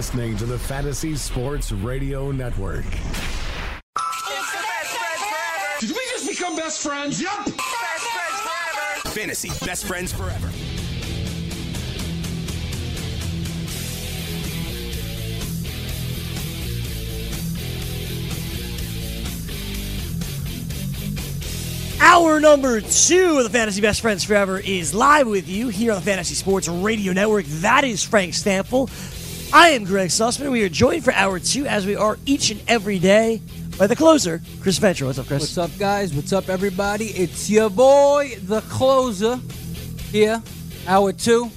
You're listening to the Fantasy Sports Radio Network. Did we just become best friends? Yup. Fantasy best friends forever. Hour number two of the Fantasy Best Friends Forever is live with you here on the Fantasy Sports Radio Network. That is Frank Stampfl. I am Greg Sussman. We are joined for hour two, as we are each and every day, by the closer, Chris Ventura. What's up, Chris? What's up, guys? What's up, everybody? It's your boy, the closer, here, hour two.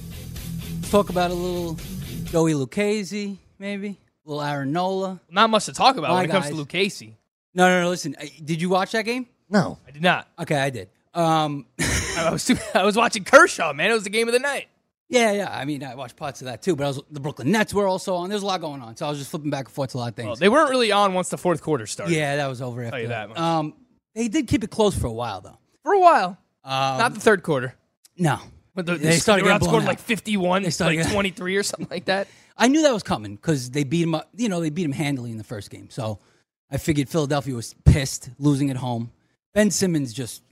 Let's talk about a little Joey Lucchesi, maybe. A little Aaron Nola. Not much to talk about My when it comes to guys. Luke Casey. No, no, no, listen. uh, Did you watch that game? No. I did not. Okay, I did. Um, I was too, I was watching Kershaw, man. It was the game of the night. Yeah, yeah. I mean, I watched parts of that too, but I was, the Brooklyn Nets were also on. There's a lot going on. So I was just flipping back and forth to a lot of things. Well, they weren't really on once the fourth quarter started. yeah, that was over after you that much. Um, they did keep it close for a while, though. For a while. Um, not the third quarter. No. But the, They started they were getting outscored blown like 51, They started like getting- 23 or something like that. I knew that was coming because they beat him up. You know, they beat him handily in the first game. So I figured Philadelphia was pissed losing at home. Ben Simmons just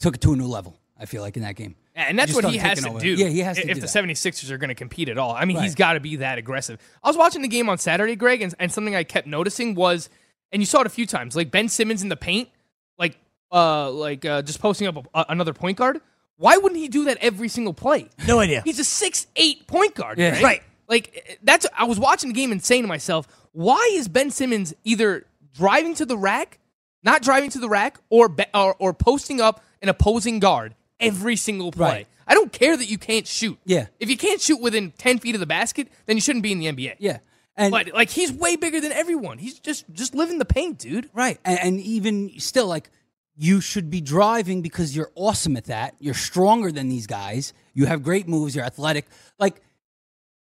took it to a new level. I feel like in that game. And that's what he has to over. do. Yeah, he has to If the that. 76ers are going to compete at all. I mean, he's got to be that aggressive. I was watching the game on Saturday, Greg, and, and something I kept noticing was, and you saw it a few times, like Ben Simmons in the paint, like uh, like uh, just posting up a, another point guard. Why wouldn't he do that every single play? No idea. He's a six eight point guard. Yeah. Right? Right. Like that's. I was watching the game and saying to myself, why is Ben Simmons either driving to the rack, not driving to the rack, or be, or, or posting up an opposing guard every single play? Right. I don't care that you can't shoot. Yeah. If you can't shoot within ten feet of the basket, then you shouldn't be in the NBA. Yeah. And But like he's way bigger than everyone. He's just just living the paint, dude. right. And, and even still, like, you should be driving because you're awesome at that. You're stronger than these guys. You have great moves. You're athletic. Like,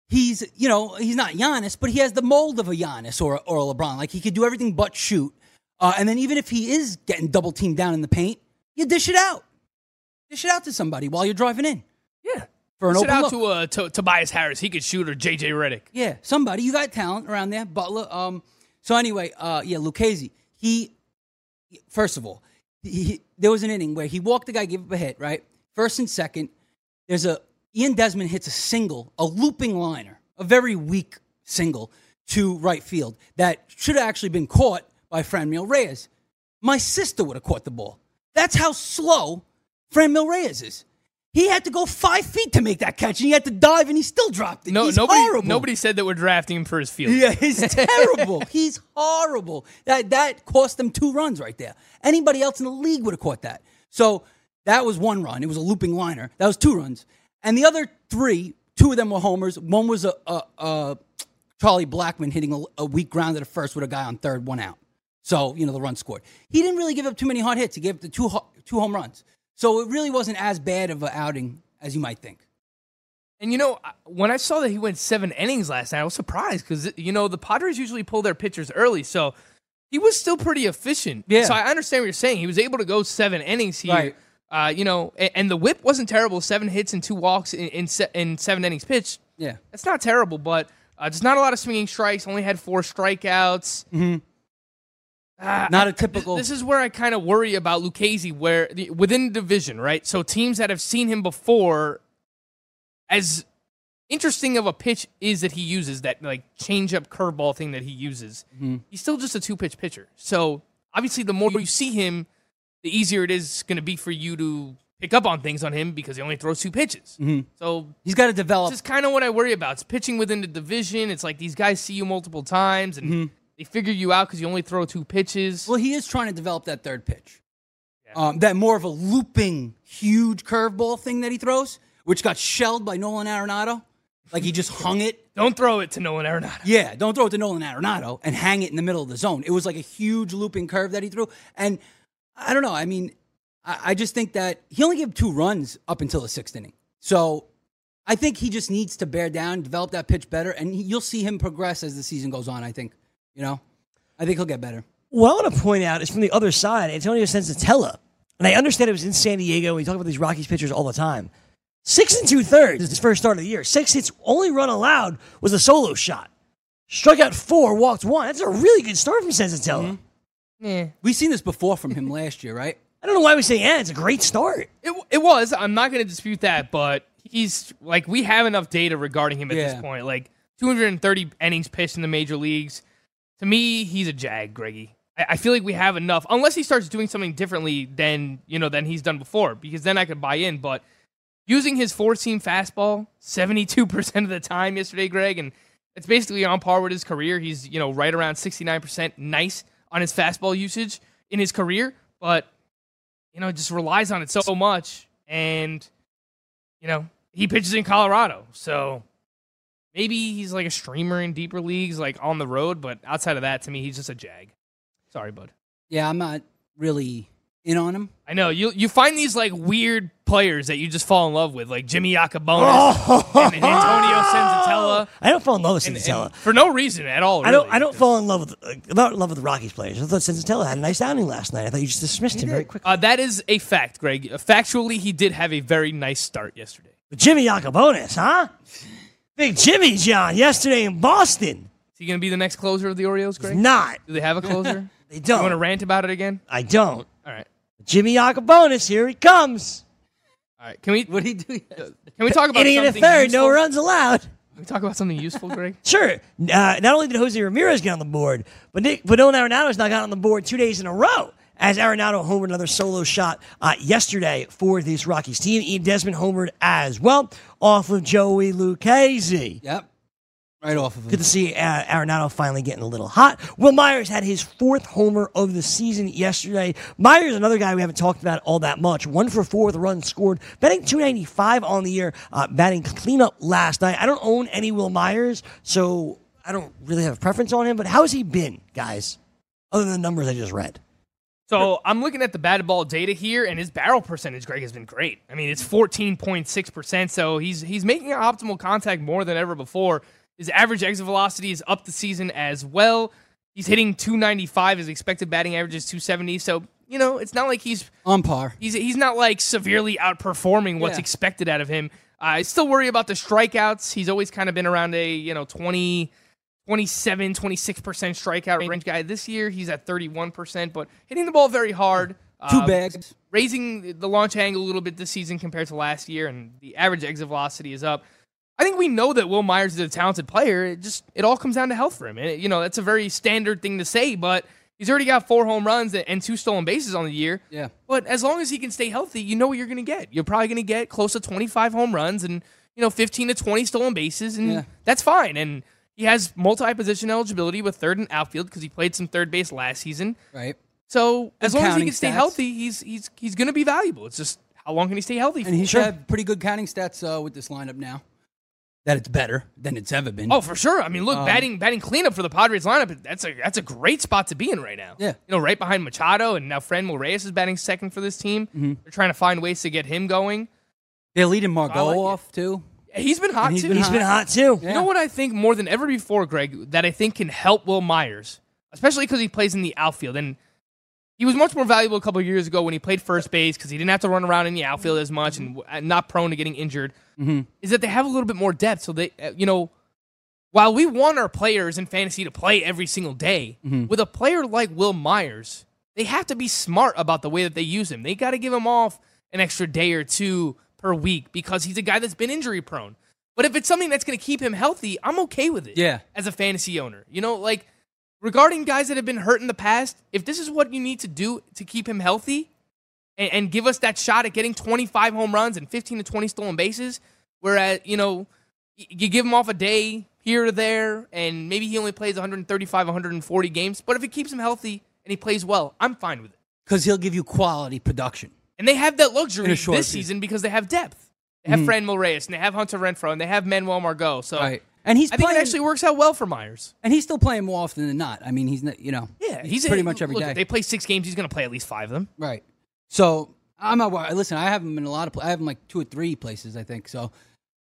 he's, you know, he's not Giannis, but he has the mold of a Giannis or, or a LeBron. Like, he could do everything but shoot. Uh, and then even if he is getting double teamed down in the paint, you dish it out. Dish it out to somebody while you're driving in Yeah. for an Sit open out look. to, uh, to Tobias Harris. He could shoot or JJ Redick. Yeah, somebody. You got talent around there. Butler. Um. So anyway, uh, yeah, Lucchesi. He, first of all, he, there was an inning where he walked the guy, gave up a hit. Right, first and second. There's a Ian Desmond hits a single, a looping liner, a very weak single to right field that should have actually been caught by Franmil Reyes. My sister would have caught the ball. That's how slow Franmil Reyes is. He had to go five feet to make that catch, and he had to dive, and he still dropped it. No, He's nobody horrible. nobody said that we're drafting him for his field. Yeah, he's terrible. he's horrible. That that cost them two runs right there. Anybody else in the league would have caught that. So that was one run. It was a looping liner. That was two runs. And the other three, two of them were homers. One was a, a, a Charlie Blackmon hitting a, a weak ground at the first with a guy on third, one out. So you know the run scored. He didn't really give up too many hard hits. He gave up the two two home runs. So it really wasn't as bad of an outing as you might think. And you know, when I saw that he went seven innings last night, I was surprised because you know the Padres usually pull their pitchers early, so he was still pretty efficient. Yeah. So I understand what you're saying. He was able to go seven innings here. Right. Uh, you know, and, and the whip wasn't terrible. Seven hits and two walks in in, se- in seven innings pitched. Yeah. That's not terrible, but uh, just not a lot of swinging strikes. Only had four strikeouts. Mm-hmm. Uh, Not a typical- This is where I kind of worry about Lucchesi, where the, within the division, right? So teams that have seen him before, as interesting of a pitch is that he uses, that like change up curveball thing that he uses, Mm-hmm. he's still just a two pitch pitcher. So obviously, the more you see him, the easier it is going to be for you to pick up on things on him because he only throws two pitches. Mm-hmm. So He's got to develop. this is kind of what I worry about. It's pitching within the division. It's like these guys see you multiple times and they figure you out because you only throw two pitches. Well, he is trying to develop that third pitch. Um, that more of a looping, huge curveball thing that he throws, which got shelled by Nolan Arenado. Like he just hung it. Don't throw it to Nolan Arenado. Yeah, don't throw it to Nolan Arenado and hang it in the middle of the zone. It was like a huge looping curve that he threw. And I don't know. I mean, I, I just think that he only gave two runs up until the sixth inning. So I think he just needs to bear down, develop that pitch better, and he, you'll see him progress as the season goes on. I think. You know, I think he'll get better. What I want to point out is from the other side, Antonio Senzatela. And I understand it was in San Diego. We talk about these Rockies pitchers all the time. Six and two thirds is his first start of the year. Six hits, only run allowed was a solo shot. Struck out four, walked one. That's a really good start from Senzatela. Mm-hmm. Yeah. We've seen this before from him last year, right? I don't know why we say, yeah, it's a great start. It, it was. I'm not going to dispute that, but he's like we have enough data regarding him at Yeah. this point. Like 230 innings pitched in the major leagues. To me, he's a jag, Greggy. I, I feel like we have enough, unless he starts doing something differently than you know than he's done before, because then I could buy in. But using his four seam fastball 72 percent of the time yesterday, Greg, and it's basically on par with his career. He's you know right around 69 percent nice on his fastball usage in his career, but you know just relies on it so much, and you know he pitches in Colorado, so maybe he's like a streamer in deeper leagues, like on the road. But outside of that, to me, he's just a jag. Sorry, bud. Yeah, I'm not really in on him. I know you. You find these like weird players that you just fall in love with, like Jimmy Yacabonis and, and Antonio Senzatela, I don't fall in love with and, Senzatela. and for no reason at all. I don't. really. I don't fall in love with. Uh, I'm not in love with the Rockies players. I thought Senzatela had a nice outing last night. I thought you just dismissed him very quickly. Uh, that is a fact, Greg. Uh, Factually, he did have a very nice start yesterday. But Jimmy Yacabonis, huh? Big Jimmy John yesterday in Boston. Is he going to be the next closer of the Orioles, Greg? Not. Do they have a closer? They don't. You want to rant about it again? I don't. All right. Jimmy Yacabonis, here he comes. All right. Can we What did he do? can we talk about Inning and a third, useful? no runs allowed. Can we talk about something useful, Greg? Sure. Uh, not only did Jose Ramirez get on the board, but Nick, but Nolan Arenado has now got on the board two days in a row. As Arenado homered another solo shot uh, yesterday for this Rockies team. Ian Desmond homered as well off of Joey Lucchesi. Yep. Right off of him. Good to see uh, Arenado finally getting a little hot. Wil Myers had his fourth homer of the season yesterday. Myers, another guy we haven't talked about all that much. One for four with a run scored. Betting 295 on the year. Uh, batting cleanup last night. I don't own any Wil Myers, so I don't really have a preference on him. But how has he been, guys? Other than the numbers I just read. So I'm looking at the batted ball data here, and his barrel percentage, Greg, has been great. I mean, it's 14.6 percent, so he's he's making optimal contact more than ever before. His average exit velocity is up the season as well. He's hitting 295. His expected batting average is 270. So you know, it's not like he's On par. he's he's not like severely outperforming what's Yeah. expected out of him. I still worry about the strikeouts. He's always kind of been around a, you know, 20 27 26% strikeout range guy. This year he's at 31%, but hitting the ball very hard. Two Uh, bags. raising the launch angle a little bit this season compared to last year, and the average exit velocity is up. I think we know that Wil Myers is a talented player. It just it all comes down to health for him, and it- you know that's a very standard thing to say. But he's already got four home runs and two stolen bases on the year. Yeah. But as long as he can stay healthy, you know what you're going to get. You're probably going to get close to 25 home runs and you know 15 to 20 stolen bases, and Yeah. that's fine. And he has multi-position eligibility with third and outfield because he played some third base last season. Right. So as Good long as he can stay stats. healthy, he's he's he's going to be valuable. It's just how long can he stay healthy? For? And he should have pretty good counting stats uh, with this lineup now. That it's better than it's ever been. oh, for sure. I mean, look, Um, batting batting cleanup for the Padres lineup. That's a that's a great spot to be in right now. Yeah. you know, right behind Machado, and now Fran Reyes is batting second for this team. Mm-hmm. They're trying to find ways to get him going. they're leading Margot like off too. He's been hot And he's too. been He's hot. been hot too. Yeah. You know what I think more than ever before, Greg, that I think can help Wil Myers, especially because he plays in the outfield. And he was much more valuable a couple of years ago when he played first base because he didn't have to run around in the outfield as much and w- and not prone to getting injured. Mm-hmm. Is that they have a little bit more depth. So they, uh, you know, while we want our players in fantasy to play every single day, mm-hmm. with a player like Wil Myers, they have to be smart about the way that they use him. They got to give him off an extra day or two per week because he's a guy that's been injury prone. But if it's something that's going to keep him healthy, I'm okay with it. Yeah. As a fantasy owner, you know, like regarding guys that have been hurt in the past, if this is what you need to do to keep him healthy and, and give us that shot at getting 25 home runs and 15 to 20 stolen bases, whereas, uh, you know, you give him off a day here or there, and maybe he only plays 135, 140 games, but if it keeps him healthy and he plays well, I'm fine with it. Because he'll give you quality production. And they have that luxury this short season because they have depth. They have mm. Franmil Reyes, and they have Hunter Renfroe, and they have Manuel Margot. So Right. And he's I think it actually works out well for Myers. and he's still playing more often than not. I mean, he's not, you know, yeah, he's pretty much every look, day. They play six games. He's going to play at least five of them. Right. So I'm not worried. Listen, I have him in a lot of. I have him like two or three places, I think. So,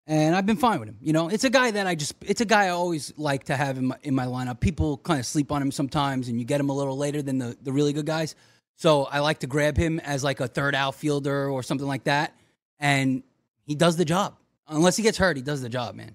and I've been fine with him. You know, it's a guy that I just. It's a guy I always like to have in my, in my lineup. People kind of sleep on him sometimes, and you get him a little later than the the really good guys. So I like to grab him as like a third outfielder or something like that, and he does the job. Unless he gets hurt, he does the job, man.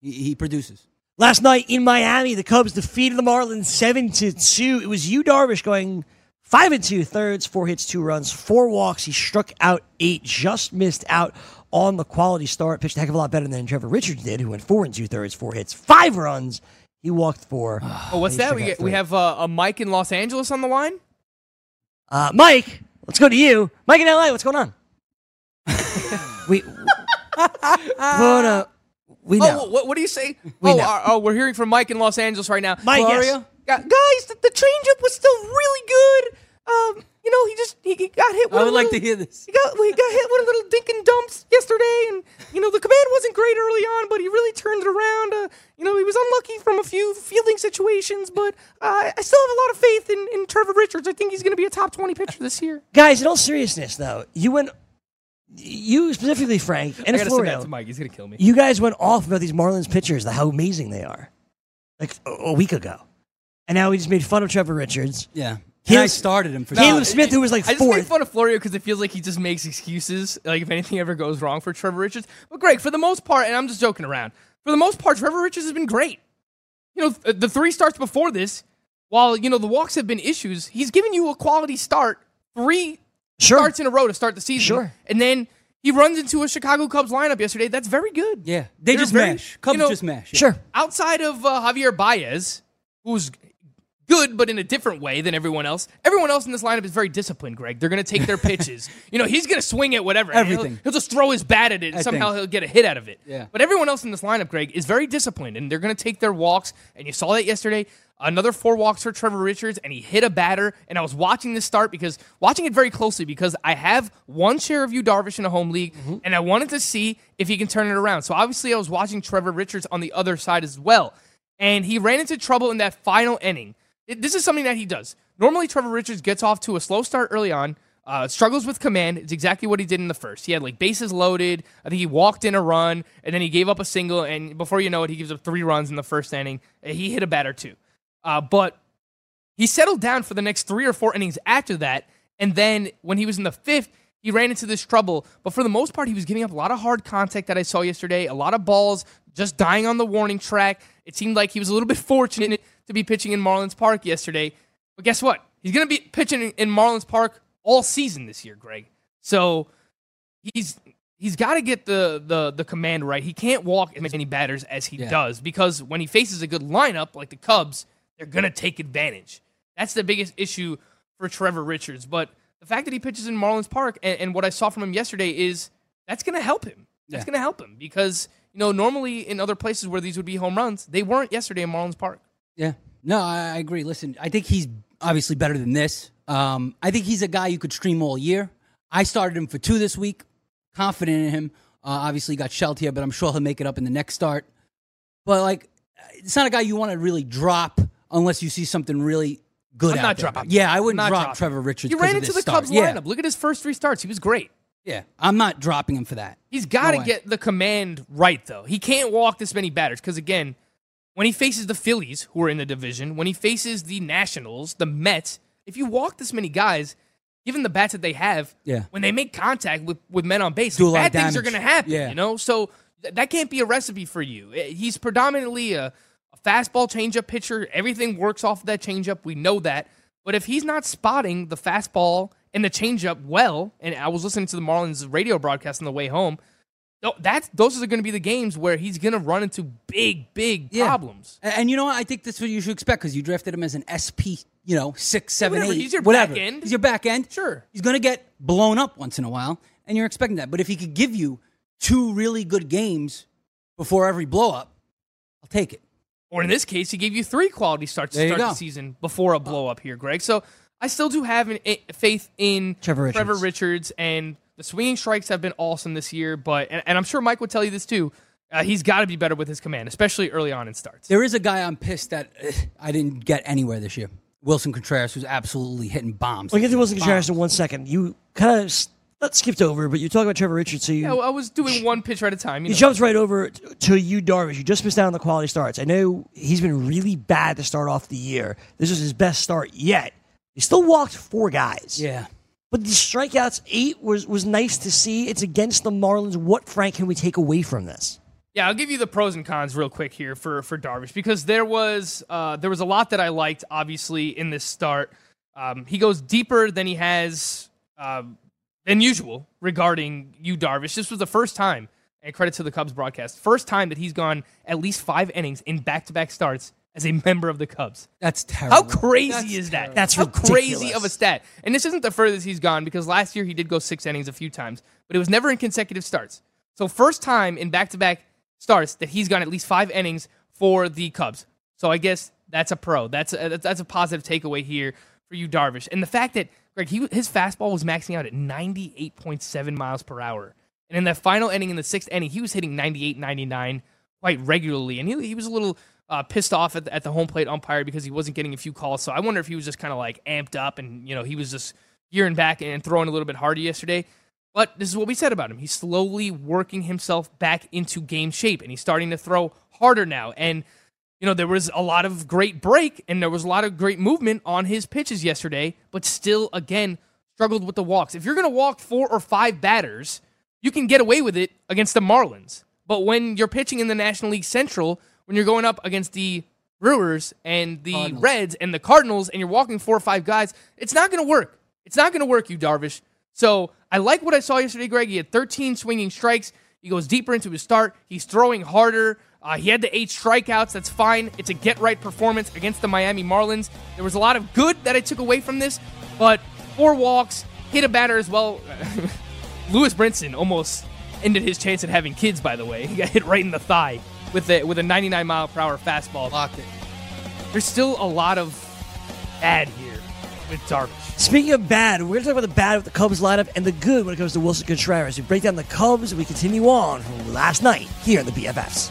He, he produces. Last night in Miami, the Cubs defeated the Marlins seven to two. It was Yu Darvish, going five and two thirds, four hits, two runs, four walks. He struck out eight, just missed out on the quality start. Pitched a heck of a lot better than Trevor Richards did, who went four and two thirds, four hits, five runs. He walked four. Oh, what's that? We get, we have uh, a Mike in Los Angeles on the line. Uh, Mike, let's go to you. Mike in LA, what's going on? we, what, uh, we know. Oh, what, what do you say? We oh, know. uh, oh, we're hearing from Mike in Los Angeles right now. Mike, yes. Guys, the, the changeup was still really good. Um, you know, he just he he got hit. With I a would like to hear this. He got he got hit with a little dink and dumps yesterday, and you know the command wasn't great early on, but he really turned it around. Uh, you know, he was unlucky from a few fielding situations, but uh, I still have a lot of faith in, in Trevor Richards. I think he's going to be a top twenty pitcher this year. Guys, in all seriousness, though, you went, you specifically, Frank, and I got to send that to Mike. He's going to kill me. you guys went off about these Marlins pitchers, how amazing they are, like a, a week ago. And now we just made fun of Trevor Richards. Yeah. He And I started him for Caleb that. Smith, who was like I just make fourth. fun of Florio because it feels like he just makes excuses, like if anything ever goes wrong for Trevor Richards. But Greg, for the most part, and I'm just joking around, for the most part, Trevor Richards has been great. You know, th- the three starts before this, while you know the walks have been issues, he's given you a quality start, three Sure. starts in a row to start the season. Sure. and then he runs into a Chicago Cubs lineup yesterday. That's very good. Yeah. They They're just very- mash. Cubs you know, just mash. Yeah. Sure. outside of uh, Javier Baez, who's good but in a different way than everyone else. Everyone else in this lineup is very disciplined, Greg. They're going to take their pitches. You know, he's going to swing at whatever. and he'll- Everything. He'll, just throw his bat at it and I somehow think. he'll get a hit out of it. Yeah. But everyone else in this lineup, Greg, is very disciplined and they're going to take their walks. And you saw that yesterday. Another four walks for Trevor Richards, and he hit a batter. And I was watching this start because watching it very closely because I have one share of Yu Darvish in a home league, mm-hmm. and I wanted to see if he can turn it around. So obviously, I was watching Trevor Richards on the other side as well, and he ran into trouble in that final inning. It- this is something that he does. Normally, Trevor Richards gets off to a slow start early on. Uh, struggles with command. It's exactly what he did in the first. He had like bases loaded. I think he walked in a run, and then he gave up a single. And before you know it, he gives up three runs in the first inning. He hit a batter too. Uh, but he settled down for the next three or four innings after that. And then when he was in the fifth, he ran into this trouble. But for the most part, he was giving up a lot of hard contact that I saw yesterday, a lot of balls just dying on the warning track. It seemed like he was a little bit fortunate to be pitching in Marlins Park yesterday. But guess what? He's going to be pitching in Marlins Park all season this year, Greg. So he's he's got to get the, the the command right. He can't walk as many batters as he Yeah. does because when he faces a good lineup like the Cubs, they're gonna take advantage. That's the biggest issue for Trevor Richards. But the fact that he pitches in Marlins Park and, and what I saw from him yesterday is that's gonna help him. That's Yeah. gonna help him because you know normally in other places where these would be home runs, they weren't yesterday in Marlins Park. Yeah. No, I, I agree. Listen, I think he's obviously better than this. Um, I think he's a guy you could stream all year. I started him for two this week. Confident in him. Uh, obviously got shelled here, but I'm sure he'll make it up in the next start. But like, it's not a guy you want to really drop unless you see something really good. I'm out not there. dropping. Yeah, I wouldn't drop dropping. Trevor Richards. He 'cause ran into the start. Cubs yeah. lineup. Look at his first three starts. He was great. Yeah, I'm not dropping him for that. He's got to No get the command right, though. He can't walk this many batters because, again, when he faces the Phillies, who are in the division, when he faces the Nationals, the Mets, if you walk this many guys, given the bats that they have, Yeah. when they make contact with, with men on base, bad things are going to happen. Yeah. You know, so th- that can't be a recipe for you. Eh, He's predominantly a, a fastball changeup pitcher. Everything works off of that changeup. We know that. But if he's not spotting the fastball and the changeup well, and I was listening to the Marlins radio broadcast on the way home, tho- that's those are going to be the games where he's going to run into big, big Yeah. problems. And, and you know what? I think that's what you should expect because you drafted him as an SP, you know, six, seven, whatever. eight, He's your whatever. back end. He's your back end. Sure. He's going to get blown up once in a while, and you're expecting that. But if he could give you two really good games before every blow up, I'll take it. Or in this case, he gave you three quality starts There to start the season before a blow up here, Greg. So I still do have an, a, faith in Trevor Richards. Richards and The swinging strikes have been awesome this year, but and, and I'm sure Mike would tell you this too. Uh, he's got to be better with his command, especially early on in starts. There is a guy I'm pissed that uh, I didn't get anywhere this year. Wilson Contreras, who's absolutely hitting bombs. We'll get to Wilson Contreras in one second. You kind of not skipped over, but you talk about Trevor Richards. So you, Yeah, well, I was doing one pitch at a time. You you know. jumped right over t- to Yu Darvish. You just missed out on the quality starts. I know he's been really bad to start off the year. This is his best start yet. He still walked four guys. Yeah. But the strikeouts eight was was nice to see. It's against the Marlins. What Frank can we take away from this? Yeah, I'll give you the pros and cons real quick here for for Darvish because there was uh, there was a lot that I liked obviously in this start. Um, he goes deeper than he has um, than usual regarding Yu Darvish. This was the first time, and credit to the Cubs broadcast, first time that he's gone at least five innings in back to back starts as a member of the Cubs. That's terrible. How crazy That's is that? That's How crazy of a stat. And this isn't the furthest he's gone because last year he did go six innings a few times, but it was never in consecutive starts. So first time in back-to-back starts that he's gone at least five innings for the Cubs. So I guess that's a pro. That's a, that's a positive takeaway here for Yu Darvish. And the fact that Greg, he, his fastball was maxing out at 98.7 miles per hour. And in that final inning, in the sixth inning, he was hitting 98, 99 quite regularly. And he, he was a little uh, pissed off at the, at the home plate umpire because he wasn't getting a few calls. So I wonder if he was just kind of like amped up and, you know, he was just gearing back and throwing a little bit harder yesterday. But this is what we said about him. He's slowly working himself back into game shape and he's starting to throw harder now. And, you know, there was a lot of great break and there was a lot of great movement on his pitches yesterday, but still, again, struggled with the walks. If you're going to walk four or five batters, you can get away with it against the Marlins. But when you're pitching in the National League Central, when you're going up against the Brewers and the Cardinals. Reds and the Cardinals and you're walking four or five guys, it's not going to work. It's not going to work, Yu Darvish. So I like what I saw yesterday, Greg. He had 13 swinging strikes. He goes deeper into his start. He's throwing harder. Uh, he had the eight strikeouts. That's fine. It's a get right performance against the Miami Marlins. There was a lot of good that I took away from this, but four walks, hit a batter as well. Lewis Brinson almost ended his chance at having kids. By the way, he got hit right in the thigh with a with a 99 mile per hour fastball. Locked it. There's still a lot of bad here with Darvish. Speaking of bad, we're going to talk about the bad with the Cubs lineup and the good when it comes to Wilson Contreras. We break down the Cubs and we continue on from last night here in the BFFs.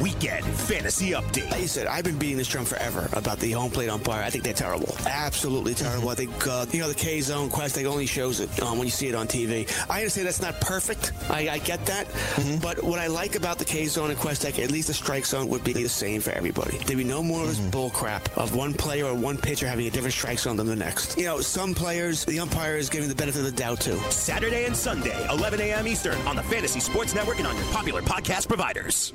Weekend Fantasy Update. Like you said, I've been beating this drum forever about the home plate umpire. I think they're terrible. Absolutely terrible. I think, uh, you know, the K zone quest, they only shows it um, when you see it on TV. I understand that's not perfect. I, I get that. But what I like about the K zone and QuesTec, at least the strike zone would be the same for everybody. There'd be no more of this bull crap of one player or one pitcher having a different strike zone than the next. You know, some players, the umpire is giving the benefit of the doubt to. Saturday and Sunday, 11 a.m. Eastern on the Fantasy Sports Network and on your popular podcast providers.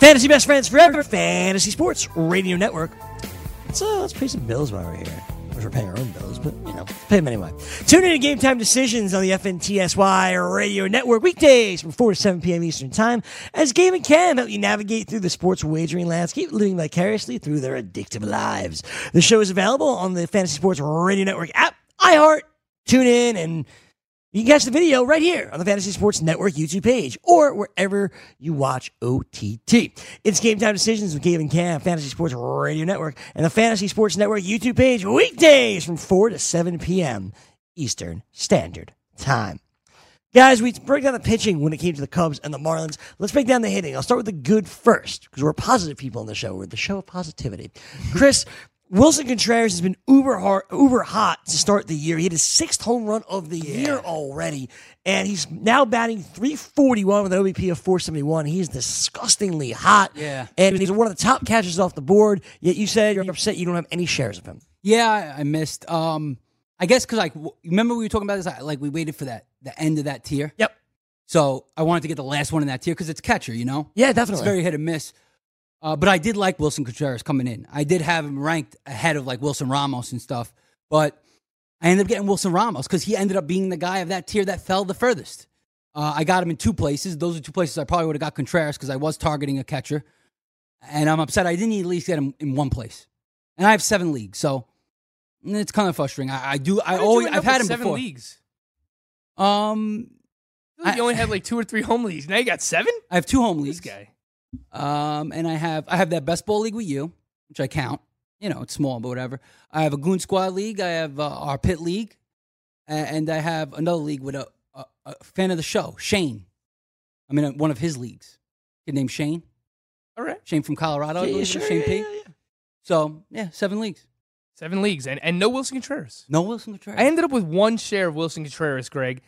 Fantasy Best Friends Forever, Fantasy Sports Radio Network. Uh, let's pay some bills while we're here. We're paying our own bills, but you know, pay them anyway. Tune in to Game Time Decisions on the FNTSY Radio Network weekdays from 4 to 7 p.m. Eastern Time as Gabe and Cam help you navigate through the sports wagering landscape, living vicariously through their addictive lives. The show is available on the Fantasy Sports Radio Network app, iHeart, tune in, and you can catch the video right here on the Fantasy Sports Network YouTube page or wherever you watch OTT. It's Game Time Decisions with Gabe and Cam, Fantasy Sports Radio Network, and the Fantasy Sports Network YouTube page weekdays from 4 to 7 p.m. Eastern Standard Time. Guys, we break down the pitching when it came to the Cubs and the Marlins. Let's break down the hitting. I'll start with the good first because we're positive people on the show. We're the show of positivity. Chris, Wilson Contreras has been uber hard, uber hot to start the year. He had his sixth home run of the year already, and he's now batting 341 with an OBP of 471. He's disgustingly hot. Yeah. and he's one of the top catchers off the board. Yet you said you're upset you don't have any shares of him. Yeah, I, missed. Um, I guess because like remember we were talking about this. Like we waited for that the end of that tier. Yep. So I wanted to get the last one in that tier because it's catcher. You know. Yeah, definitely. It's very hit and miss. Uh, but I did like Wilson Contreras coming in. I did have him ranked ahead of like Wilson Ramos and stuff. But I ended up getting Wilson Ramos because he ended up being the guy of that tier that fell the furthest. Uh, I got him in two places. Those are two places I probably would have got Contreras because I was targeting a catcher. And I'm upset I didn't at least get him in one place. And I have seven leagues, so it's kind of frustrating. I, I do. I How did you always I've had him seven before. leagues. Um, I you only had like two or three home leagues. Now you got seven. I have two home This leagues. guy. Um, and I have I have that best ball league with you, which I count. You know, it's small, but whatever. I have a Goon Squad league. I have uh, our Pit league, and I have another league with a, a, a fan of the show, Shane. I'm in a, one of his leagues. Kid named Shane. All right. Shane from Colorado. Yeah, sure, Shane yeah, P. yeah, yeah. So yeah, seven leagues. Seven leagues and, and no Wilson Contreras. No Wilson Contreras. I ended up with one share of Wilson Contreras, Greg.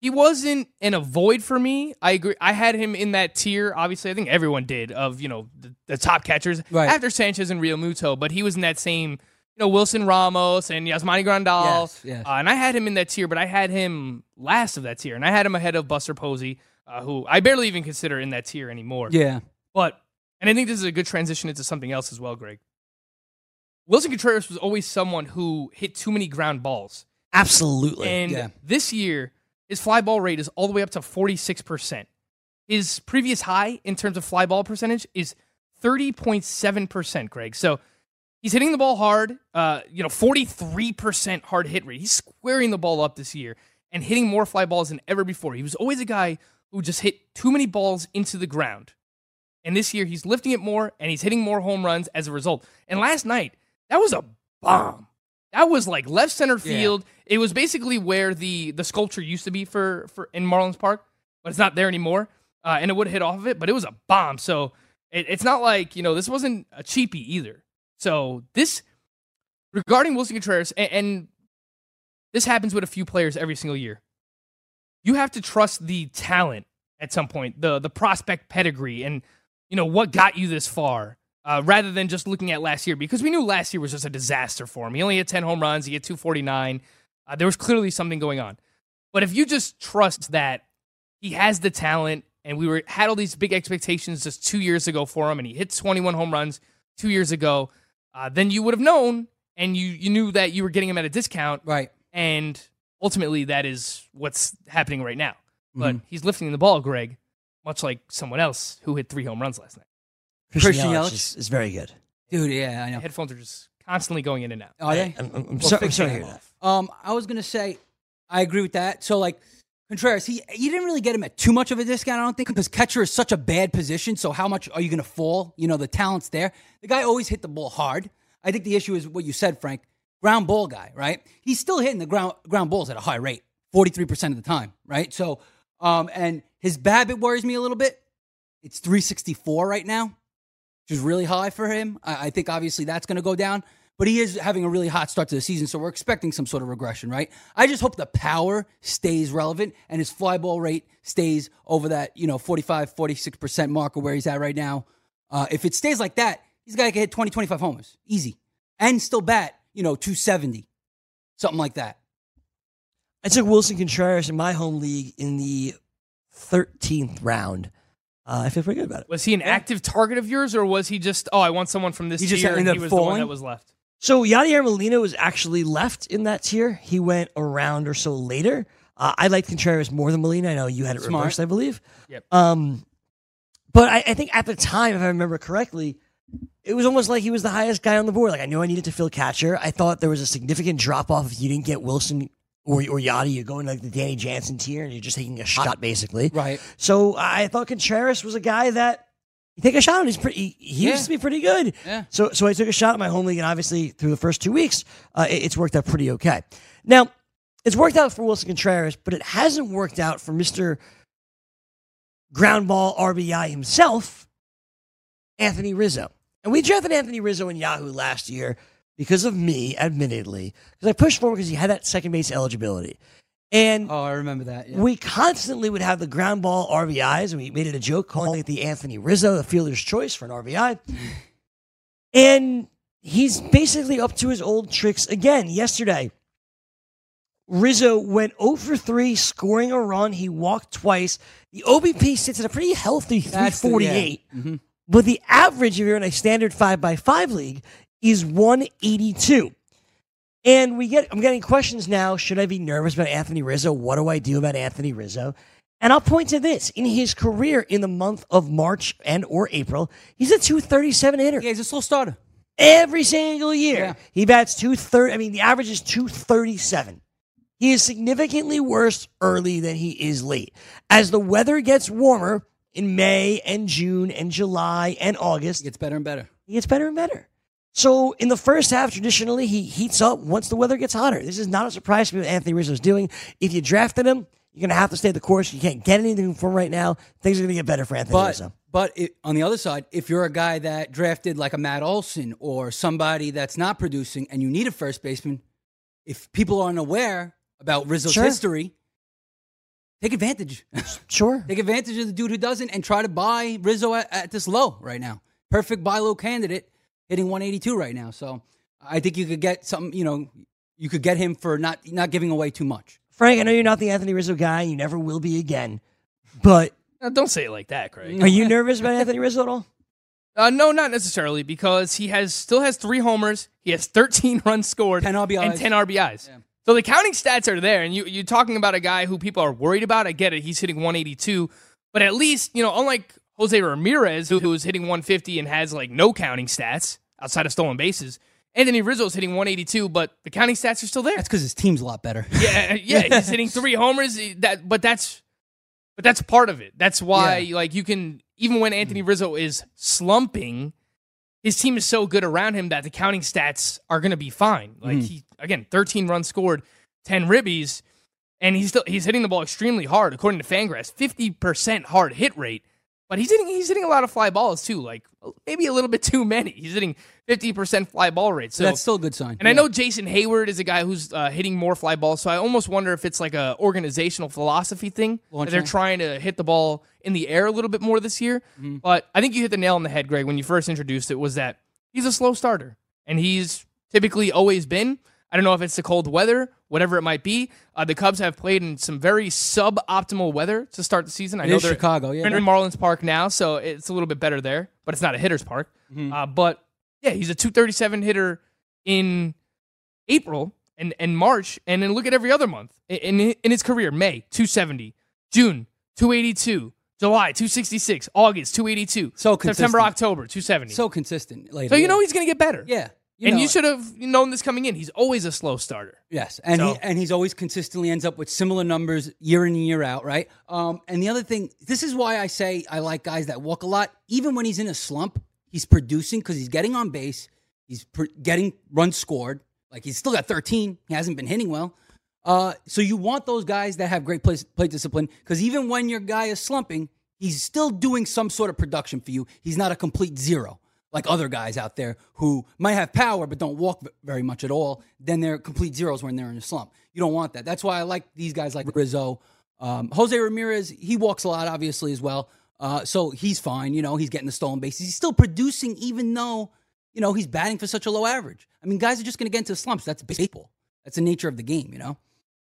He wasn't an avoid for me. I agree. I had him in that tier. Obviously, I think everyone did of you know the, the top catchers Right. after Sanchez and Realmuto, but he was in that same you know Wilson Ramos and Yasmani Grandal. Yes, yes. Uh, and I had him in that tier, but I had him last of that tier, and I had him ahead of Buster Posey, uh, who I barely even consider in that tier anymore. yeah. But, and I think this is a good transition into something else as well, Greg. Wilson Contreras was always someone who hit too many ground balls. Absolutely. And Yeah. this year, his fly ball rate is all the way up to 46%. His previous high in terms of fly ball percentage is 30.7%, Greg. So he's hitting the ball hard, uh, you know, 43% hard hit rate. He's squaring the ball up this year and hitting more fly balls than ever before. He was always a guy who just hit too many balls into the ground. And this year, he's lifting it more and he's hitting more home runs as a result. And last night, that was a bomb. That was like left center field. It was basically where the the sculpture used to be for for in Marlins Park, but it's not there anymore. Uh, and it would have hit off of it, but it was a bomb. So it, it's not like you know this wasn't a cheapie either. So this regarding Wilson Contreras, and, and this happens with a few players every single year. You have to trust the talent at some point, the the prospect pedigree, and you know what got you this far uh, rather than just looking at last year because we knew last year was just a disaster for him. He only had 10 home runs, he had 249. Uh, there was clearly something going on. But if you just trust that he has the talent and we were had all these big expectations just two years ago for him and he hit 21 home runs two years ago, uh, then you would have known and you, you knew that you were getting him at a discount. Right. And ultimately, that is what's happening right now. But Mhm. he's lifting the ball, Greg, much like someone else who hit three home runs last night. Christian, Christian Yelich Yelich? is, is very good. Dude, yeah, I know. headphones are just constantly going in and out. Are they? I'm, I'm, I'm We'll sorry, I'm sorry to hear that. Um, I was gonna say, I agree with that. So like Contreras, he you didn't really get him at too much of a discount, I don't think, because catcher is such a bad position. So how much are you gonna fall? You know, the talent's there. The guy always hit the ball hard. I think the issue is what you said, Frank. Ground ball guy, right? He's still hitting the ground ground balls at a high rate, forty three percent of the time, right? So, um, and his BABIP worries me a little bit. It's three sixty four right now, which is really high for him. I, I think obviously that's going to go down, but he is having a really hot start to the season, so we're expecting some sort of regression, right? I just hope the power stays relevant and his fly ball rate stays over that, you know, 45, 46% marker where he's at right now. Uh, if it stays like that, he's that can hit 20, 25 homers, easy, and still bat, you know, 270, something like that. I took Wilson Contreras in my home league in the 13th round. Uh, I feel pretty good about it. Was he an active target of yours, or was he just, oh, I want someone from this He just tier, and ended he up was the one that was left? So Yadier Molina was actually left in that tier. He went around or so later. Uh, I liked Contreras more than Molina. I know you had it Smart. reversed, I believe. Yep. Um, but I, I think at the time, if I remember correctly, it was almost like he was the highest guy on the board. Like I knew I needed to fill catcher. I thought there was a significant drop off if you didn't get Wilson or or Yadi. You're going like the Danny Jansen tier, and you're just taking a shot basically. Right. So I thought Contreras was a guy that you take a shot on. He's pretty. He Yeah. used to be pretty good. Yeah. So so I took a shot at my home league, and obviously through the first two weeks, uh, it- it's worked out pretty okay. Now it's worked out for Wilson Contreras, but it hasn't worked out for Mister Ground Ball RBI himself, Anthony Rizzo. And we drafted Anthony Rizzo in Yahoo last year because of me, admittedly, because I pushed for him because he had that second base eligibility. And Oh, I remember that. Yeah. we constantly would have the ground ball RBIs, and we made it a joke calling it the Anthony Rizzo, the fielder's choice for an RBI. And he's basically up to his old tricks again. Yesterday, Rizzo went 0 for 3, scoring a run. He walked twice. The OBP sits at a pretty healthy That's the- yeah. 348. Mhm. But the average, if you're in a standard 5x5 league, is 182. And we get I'm getting questions now. Should I be nervous about Anthony Rizzo? What do I do about Anthony Rizzo? And I'll point to this. In his career in the month of March and or April, he's a 237 hitter. Yeah, he's a slow starter. Every single year. Yeah. He bats 230. I mean, the average is 237. He is significantly worse early than he is late. As the weather gets warmer in May and June and July and August, He gets better and better. he gets better and better. So in the first half, traditionally, he heats up once the weather gets hotter. This is not a surprise to me what Anthony Rizzo is doing. If you drafted him, you're going to have to stay the course. You can't get anything from him right now. Things are going to get better for Anthony But Rizzo. but it, on the other side, if you're a guy that drafted like a Matt Olson or somebody that's not producing and you need a first baseman, if people aren't aware about Rizzo's Sure. history, take advantage. Sure. take advantage of the dude who doesn't and try to buy Rizzo at, at this low right now. Perfect buy low candidate hitting 182 right now. So I think you could get something, you know, you could get him for not not giving away too much. Frank, I know you're not the Anthony Rizzo guy. You never will be again. But Uh, don't say it like that, Craig. are you nervous about Anthony Rizzo at all? Uh, no, not necessarily, because he has still has three homers. He has 13 runs scored 10 RBIs. and 10 RBIs. So the counting stats are there, and you you're talking about a guy who people are worried about. I get it; he's hitting 182, but at least you know, unlike Jose Ramirez, who, who is hitting 150 and has like no counting stats outside of stolen bases. Anthony Rizzo is hitting 182, but the counting stats are still there. That's because his team's a lot better. Yeah, uh, yeah, he's hitting three homers. Eh, that, but that's, but that's part of it. That's why, Yeah. like, you can even when Anthony Rizzo is slumping, his team is so good around him that the counting stats are going to be fine. Like mm-hmm. he again, 13 runs scored, 10 ribbies, and he's still he's hitting the ball extremely hard according to Fangraphs, 50% hard hit rate. But he's hitting he's hitting a lot of fly balls too, like maybe a little bit too many. He's hitting 50% fly ball rate. So that's still a good sign. and I know Jason Heyward is a guy who's uh, hitting more fly balls, so I almost wonder if it's like a organizational philosophy thing. that they're trying to hit the ball in the air a little bit more this year. Mm-hmm. But I think you hit the nail on the head, Greg, when you first introduced it. Was that he's a slow starter, and he's typically always been. I don't know if it's the cold weather, whatever it might be. Uh, the Cubs have played in some very suboptimal weather to start the season. I It know they're Chicago, yeah. they're in Marlins Park now, so it's a little bit better there, but it's not a hitter's park. Mm-hmm. Uh, but yeah, he's a 237 hitter in April and, and March, and then look at every other month in, in, in his career May, 270, June, 282, July, 266, August, 282, So September. October, 270. So, so consistent. Later, So you know he's going to get better. yeah, and know you should have known this coming in. He's always a slow starter. Yes, and So- he and he's always consistently ends up with similar numbers year in and year out, right? Um, and the other thing, this is why I say I like guys that walk a lot, even when he's in a slump. He's producing because he's getting on base, he's pr- getting runs scored. Like he's still got 13. He hasn't been hitting well. Uh, so you want those guys that have great play, play discipline because even when your guy is slumping, he's still doing some sort of production for you. He's not a complete zero like other guys out there who might have power but don't walk very much at all. Then they're complete zeros when they're in a slump. You don't want that. That's why I like these guys like Rizzo. Um, Jose Ramirez, he walks a lot, obviously, as well. Uh, so he's fine. You know, he's getting the stolen bases. He's still producing, even though, you know, he's batting for such a low average. I mean, guys are just going to get into slumps. That's baseball. That's the nature of the game, you know?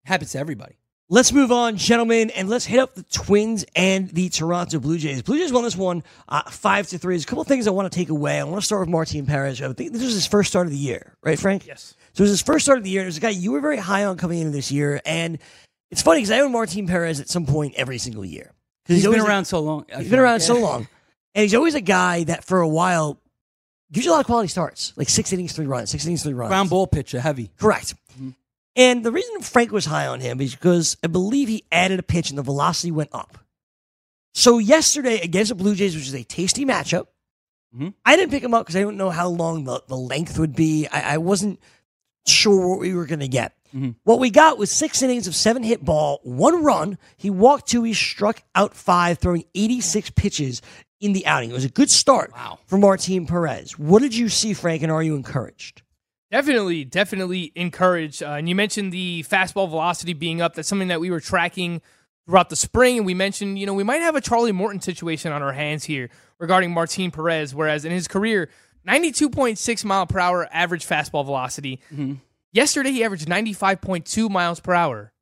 happens to everybody. Let's move on, gentlemen, and let's hit up the Twins and the Toronto Blue Jays. Blue Jays won this one uh, five to three. There's a couple things I want to take away. I want to start with Martin Perez. I think this was his first start of the year, right, Frank? Yes. So it was his first start of the year. There's a guy you were very high on coming into this year, and it's funny because I own Martin Perez at some point every single year. 'Cause he's been always a- around so long. He's been around like, so long, and he's always a guy that for a while gives you a lot of quality starts, like six innings, three runs, six innings, three runs. Ground ball pitcher, heavy. Correct. And the reason Frank was high on him is because I believe he added a pitch and the velocity went up. So yesterday against the Blue Jays, which is a tasty matchup, Mhm. I didn't pick him up because I don't know how long the, the length would be. I, I wasn't sure what we were going to get. Mhm. What we got was six innings of seven hit ball, one run. He walked two, he struck out five, throwing 86 pitches in the outing. It was a good start Wow. for Martin Perez. What did you see, Frank, and are you encouraged? Definitely, definitely encouraged. Uh, and you mentioned the fastball velocity being up. That's something that we were tracking throughout the spring. And we mentioned, you know, we might have a Charlie Morton situation on our hands here regarding Martin Perez. Whereas in his career, 92.6 mile per hour average fastball velocity. Yesterday, he averaged 95.2 miles per hour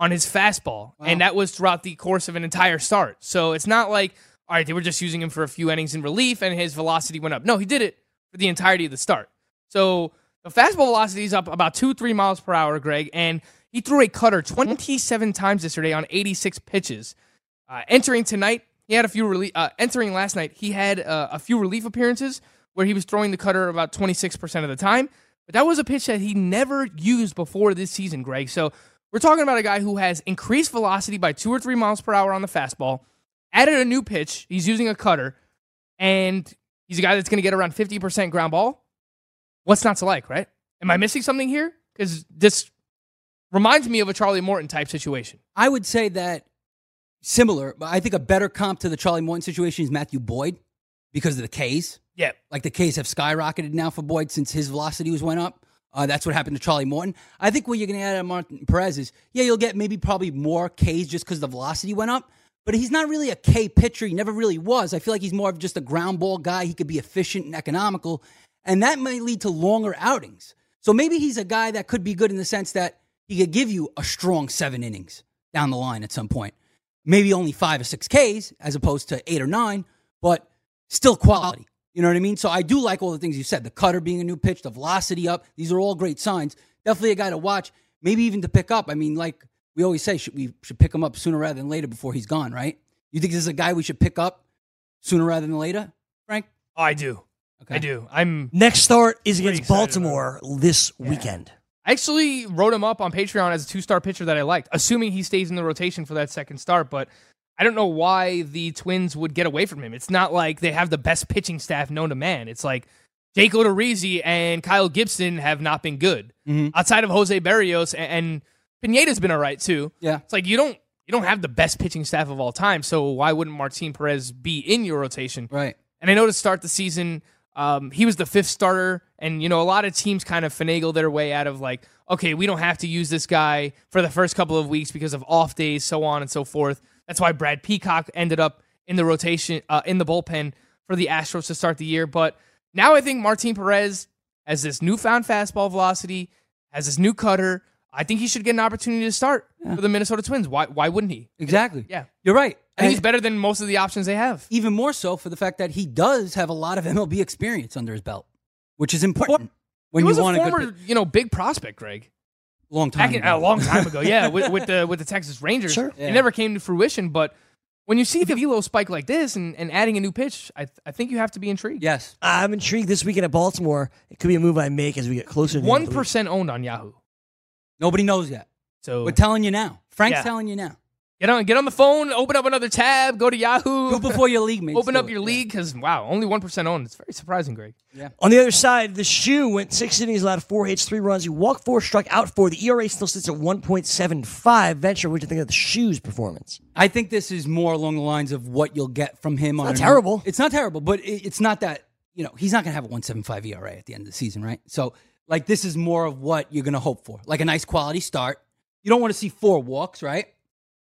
on his fastball. And that was throughout the course of an entire start. So it's not like, all right, they were just using him for a few innings in relief and his velocity went up. No, he did it for the entirety of the start. So the fastball velocity is up about two, three miles per hour, Greg, and he threw a cutter 27 times yesterday on 86 pitches. Uh, entering tonight, he had a few relief. Uh, entering last night, he had uh, a few relief appearances where he was throwing the cutter about 26% of the time. But that was a pitch that he never used before this season, Greg. So we're talking about a guy who has increased velocity by two or three miles per hour on the fastball, added a new pitch. He's using a cutter, and he's a guy that's going to get around 50% ground ball. What's not to like, right? Am I missing something here? Because this reminds me of a Charlie Morton type situation. I would say that similar, but I think a better comp to the Charlie Morton situation is Matthew Boyd because of the K's. Yeah. Like the K's have skyrocketed now for Boyd since his velocity was went up. Uh, that's what happened to Charlie Morton. I think what you're going to add at Martin Perez is, yeah, you'll get maybe probably more K's just because the velocity went up. But he's not really a K pitcher. He never really was. I feel like he's more of just a ground ball guy. He could be efficient and economical, and that may lead to longer outings. So maybe he's a guy that could be good in the sense that he could give you a strong seven innings down the line at some point. Maybe only five or six Ks as opposed to eight or nine, but still quality. You know what I mean? So I do like all the things you said. The cutter being a new pitch, the velocity up. These are all great signs. Definitely a guy to watch, maybe even to pick up. I mean, like we always say, should, we should pick him up sooner rather than later before he's gone, right? You think this is a guy we should pick up sooner rather than later, Frank? I do. Okay. I do. I'm Next start is against excited Baltimore this weekend. I actually wrote him up on Patreon as a two star pitcher that I liked, assuming he stays in the rotation for that second start. But I don't know why the Twins would get away from him. It's not like they have the best pitching staff known to man. It's like Jake Odorizzi and Kyle Gibson have not been good. Mhm. Outside of Jose Berrios and, and Pineda's been all right too. Yeah. It's like you don't you don't have the best pitching staff of all time, so why wouldn't Martin Perez be in your rotation? Right. And I know to start the season, um, he was the fifth starter, and you know a lot of teams kind of finagle their way out of like, okay, we don't have to use this guy for the first couple of weeks because of off days, so on and so forth. That's why Brad Peacock ended up in the rotation, uh, in the bullpen for the Astros to start the year. But now I think Martin Perez has this newfound fastball velocity, has this new cutter. I think he should get an opportunity to start for the Minnesota Twins. Why? Why wouldn't he? Exactly. Yeah. You're right. I think he's better than most of the options they have. even more so for the fact that he does have a lot of MLB experience under his belt, which is important when he was you a want a former, good you know, big prospect, Greg. long time in, ago. a long time ago, yeah, with, with the with the Texas Rangers. Sure. It never came to fruition, but when you see the velo spike like this and, and adding a new pitch, I I think you have to be intrigued. Yes. I'm intrigued this weekend at Baltimore. It could be a move I make as we get closer to One of the week. percent owned on Yahoo. Nobody knows yet. So We're telling you now. Frank's Yeah. telling you now. Get on get on the phone, open up another tab, go to Yahoo, it before your league mates. open do up it. your Yeah. league because wow, only one percent owned. It's very surprising, Greg. Yeah. On the other side, the shoe went six innings, allowed four hits, three runs. He walked four, struck out four. The ERA still sits at 1.75. Venture, what do you think of the shoe's performance? I think this is more along the lines of what you'll get from him. on not a- terrible. It's not terrible, but it, it's not that you know he's not going to have a 1.75 ERA at the end of the season, right? So like this is more of what you're going to hope for, like a nice quality start. You don't want to see four walks, right?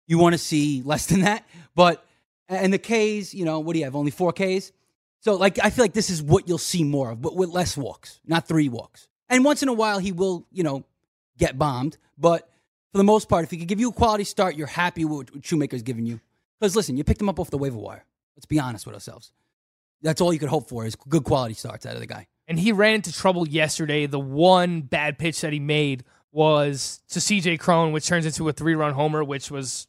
You want to see less than that, but and the K's, you know, what do you have? Only four K's. So like I feel like this is what you'll see more of, but with less walks, not three walks. And once in a while he will, you know, get bombed, but for the most part, if he could give you a quality start, you're happy with what Shoemaker's giving you. Because listen, you picked him up off the waiver wire. Let's be honest with ourselves. That's all you could hope for is good quality starts out of the guy. And he ran into trouble yesterday. The one bad pitch that he made was to CJ Cron, which turns into a three run homer, which was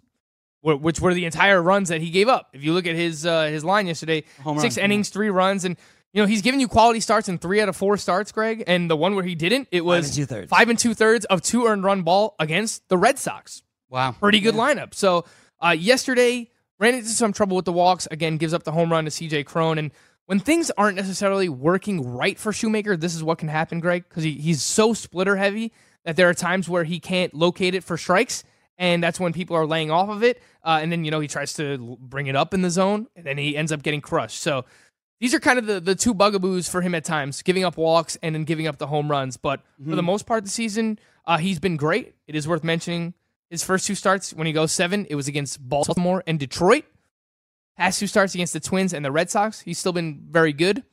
which were the entire runs that he gave up. If you look at his uh, his line yesterday, Home six run, innings, three runs, and you know he's giving you quality starts in three out of four starts, Greg. And the one where he didn't, it was and two-thirds. five and two thirds of two earned run ball against the Red Sox. Wow. Pretty good lineup. So uh, yesterday ran into some trouble with the walks. Again, gives up the home run to CJ Cron. And when things aren't necessarily working right for Shoemaker, this is what can happen, Greg, because he, he's so splitter heavy that there are times where he can't locate it for strikes. And that's when people are laying off of it. Uh, and then, you know, he tries to bring it up in the zone and then he ends up getting crushed. So these are kind of the, the two bugaboos for him at times, giving up walks and then giving up the home runs. But for the most part of the season, uh, he's been great. It is worth mentioning his first two starts when he goes seven, it was against Baltimore and Detroit. Past two starts against the Twins and the Red Sox, he's still been very good.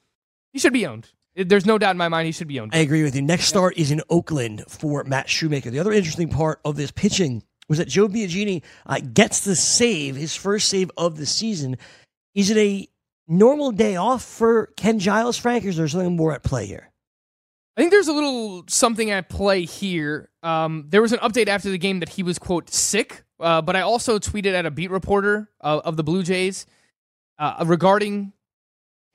He should be owned. There's no doubt in my mind he should be owned. I agree with you. Next start is in Oakland for Matt Shoemaker. The other interesting part of this pitching was that Joe Biagini uh, gets the save, his first save of the season. Is it a normal day off for Ken Giles, Frank, or is there something more at play here? I think there's a little something at play here. Um, there was an update after the game that he was quote sick, uh, but I also tweeted at a beat reporter uh, of the Blue Jays uh, regarding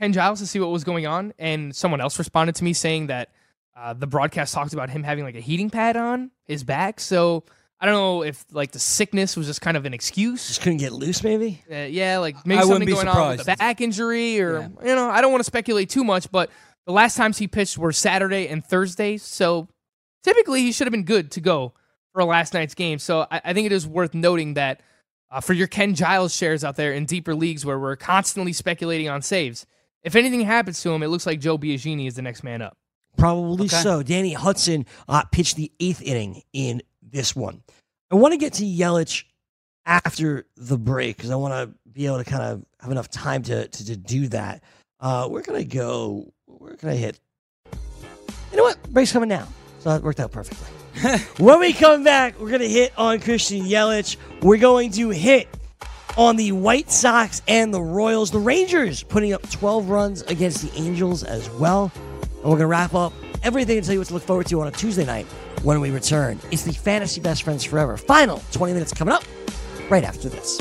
Ken Giles to see what was going on, and someone else responded to me saying that uh, the broadcast talked about him having like a heating pad on his back. So I don't know if like the sickness was just kind of an excuse. Just couldn't get loose, maybe? Uh, yeah, like maybe I something going on with the back injury, or you know, I don't want to speculate too much, but the last times he pitched were Saturday and Thursday, so typically he should have been good to go for last night's game. So I, I think it is worth noting that uh, for your Ken Giles shares out there in deeper leagues where we're constantly speculating on saves, if anything happens to him, it looks like Joe Biagini is the next man up. Probably Okay. so. Danny Hudson uh, pitched the eighth inning in this one. I want to get to Yelich after the break because I want to be able to kind of have enough time to, to, to do that. Uh, we're going to go, Where can I hit. You know what? Break's coming now. So that worked out perfectly. when we come back, we're going to hit on Christian Yelich. We're going to hit on the White Sox and the Royals. The Rangers putting up 12 runs against the Angels as well. And we're going to wrap up everything and tell you what to look forward to on a Tuesday night when we return. It's the Fantasy Best Friends Forever. Final 20 minutes coming up right after this.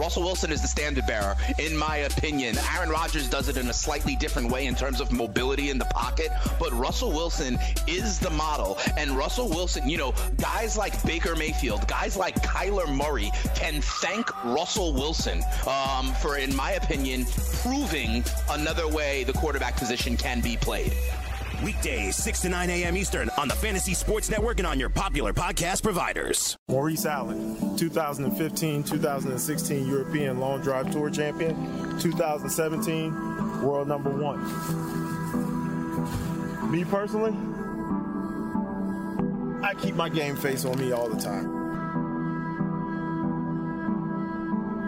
Russell Wilson is the standard bearer, in my opinion. Aaron Rodgers does it in a slightly different way in terms of mobility in the pocket, but Russell Wilson is the model. And Russell Wilson, you know, guys like Baker Mayfield, guys like Kyler Murray can thank Russell Wilson um, for, in my opinion, proving another way the quarterback position can be played. Weekdays, 6 to 9 a.m. Eastern on the Fantasy Sports Network and on your popular podcast providers. Maurice Allen, 2015 2016 European Long Drive Tour champion, 2017 world number one. Me personally, I keep my game face on me all the time.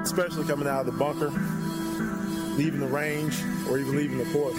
Especially coming out of the bunker, leaving the range, or even leaving the course.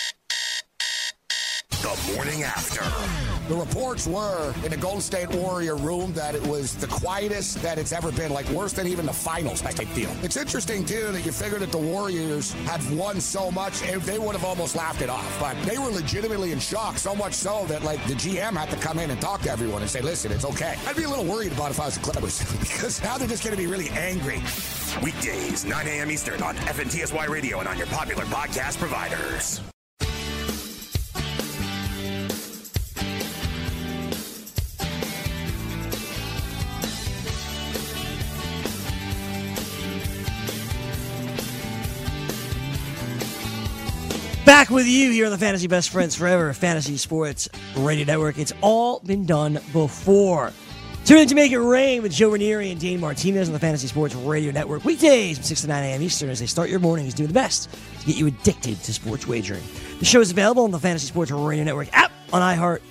The morning after. The reports were in the Golden State Warrior room that it was the quietest that it's ever been, like worse than even the finals type deal. It's interesting too that you figure that the Warriors have won so much, and they would have almost laughed it off. But they were legitimately in shock, so much so that like the GM had to come in and talk to everyone and say, "Listen, it's okay." I'd be a little worried about if I was the Clippers because now they're just going to be really angry. Weekdays, 9 a.m. Eastern on FNTSY Radio and on your popular podcast providers. Back with you here on the Fantasy Best Friends Forever Fantasy Sports Radio Network. It's all been done before. Tune in to Make It Rain with Joe Ranieri and Dane Martinez on the Fantasy Sports Radio Network. Weekdays from 6 to 9 a.m. Eastern as they start your mornings doing the best to get you addicted to sports wagering. The show is available on the Fantasy Sports Radio Network app on iHeart.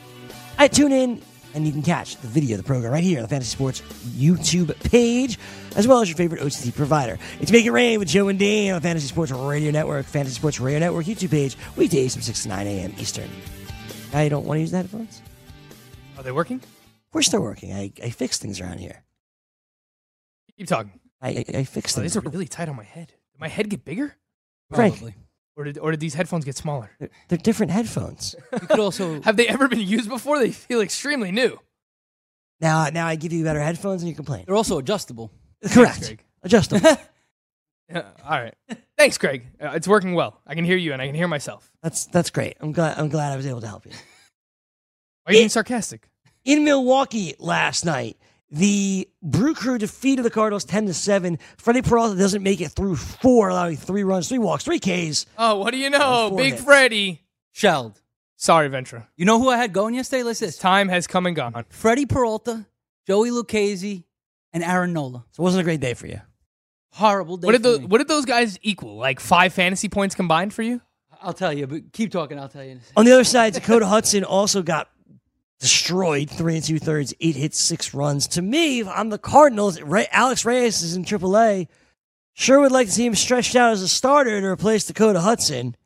I tune in and you can catch the video of the program right here on the Fantasy Sports YouTube page, as well as your favorite OTT provider. It's Make It Rain with Joe and Dane on the Fantasy Sports Radio Network, Fantasy Sports Radio Network YouTube page, weekdays from 6 to 9 a.m. Eastern. Now you don't want to use the headphones? Are they working? Of course they're working. I, I fix things around here. Keep talking. I, I, I fix Oh, things. these are really tight on my head. Did my head get bigger? Frank. Probably. Or did, or did these headphones get smaller? They're, they're different headphones. You could also Have they ever been used before? They feel extremely new. Now, now I give you better headphones and you complain. they're also adjustable. Correct. Greg. Adjustable. Yeah, all right. Thanks, Greg. Uh, it's working well. I can hear you and I can hear myself. that's that's great. I'm glad I'm glad I was able to help you. Why are you being sarcastic? In Milwaukee last night, the Brew Crew defeated the Cardinals 10 to 7. Freddie Peralta doesn't make it through four, allowing three runs, three walks, three Ks. Oh, what do you know? Big hits. Freddie. Shelled. Sorry, Ventra. You know who I had going yesterday? Let's this. Time has come and gone. Freddie Peralta, Joey Lucchesi, and Aaron Nola. So it wasn't a great day for you. Horrible day. What did for the me. what did those guys equal? Like five fantasy points combined for you? I'll tell you, but keep talking. I'll tell you. On the other side, Dakota Hudson also got destroyed, three and two thirds, eight hits, six runs. To me, if I'm the Cardinals. Ray, Alex Reyes is in AAA. Sure would like to see him stretched out as a starter to replace Dakota Hudson.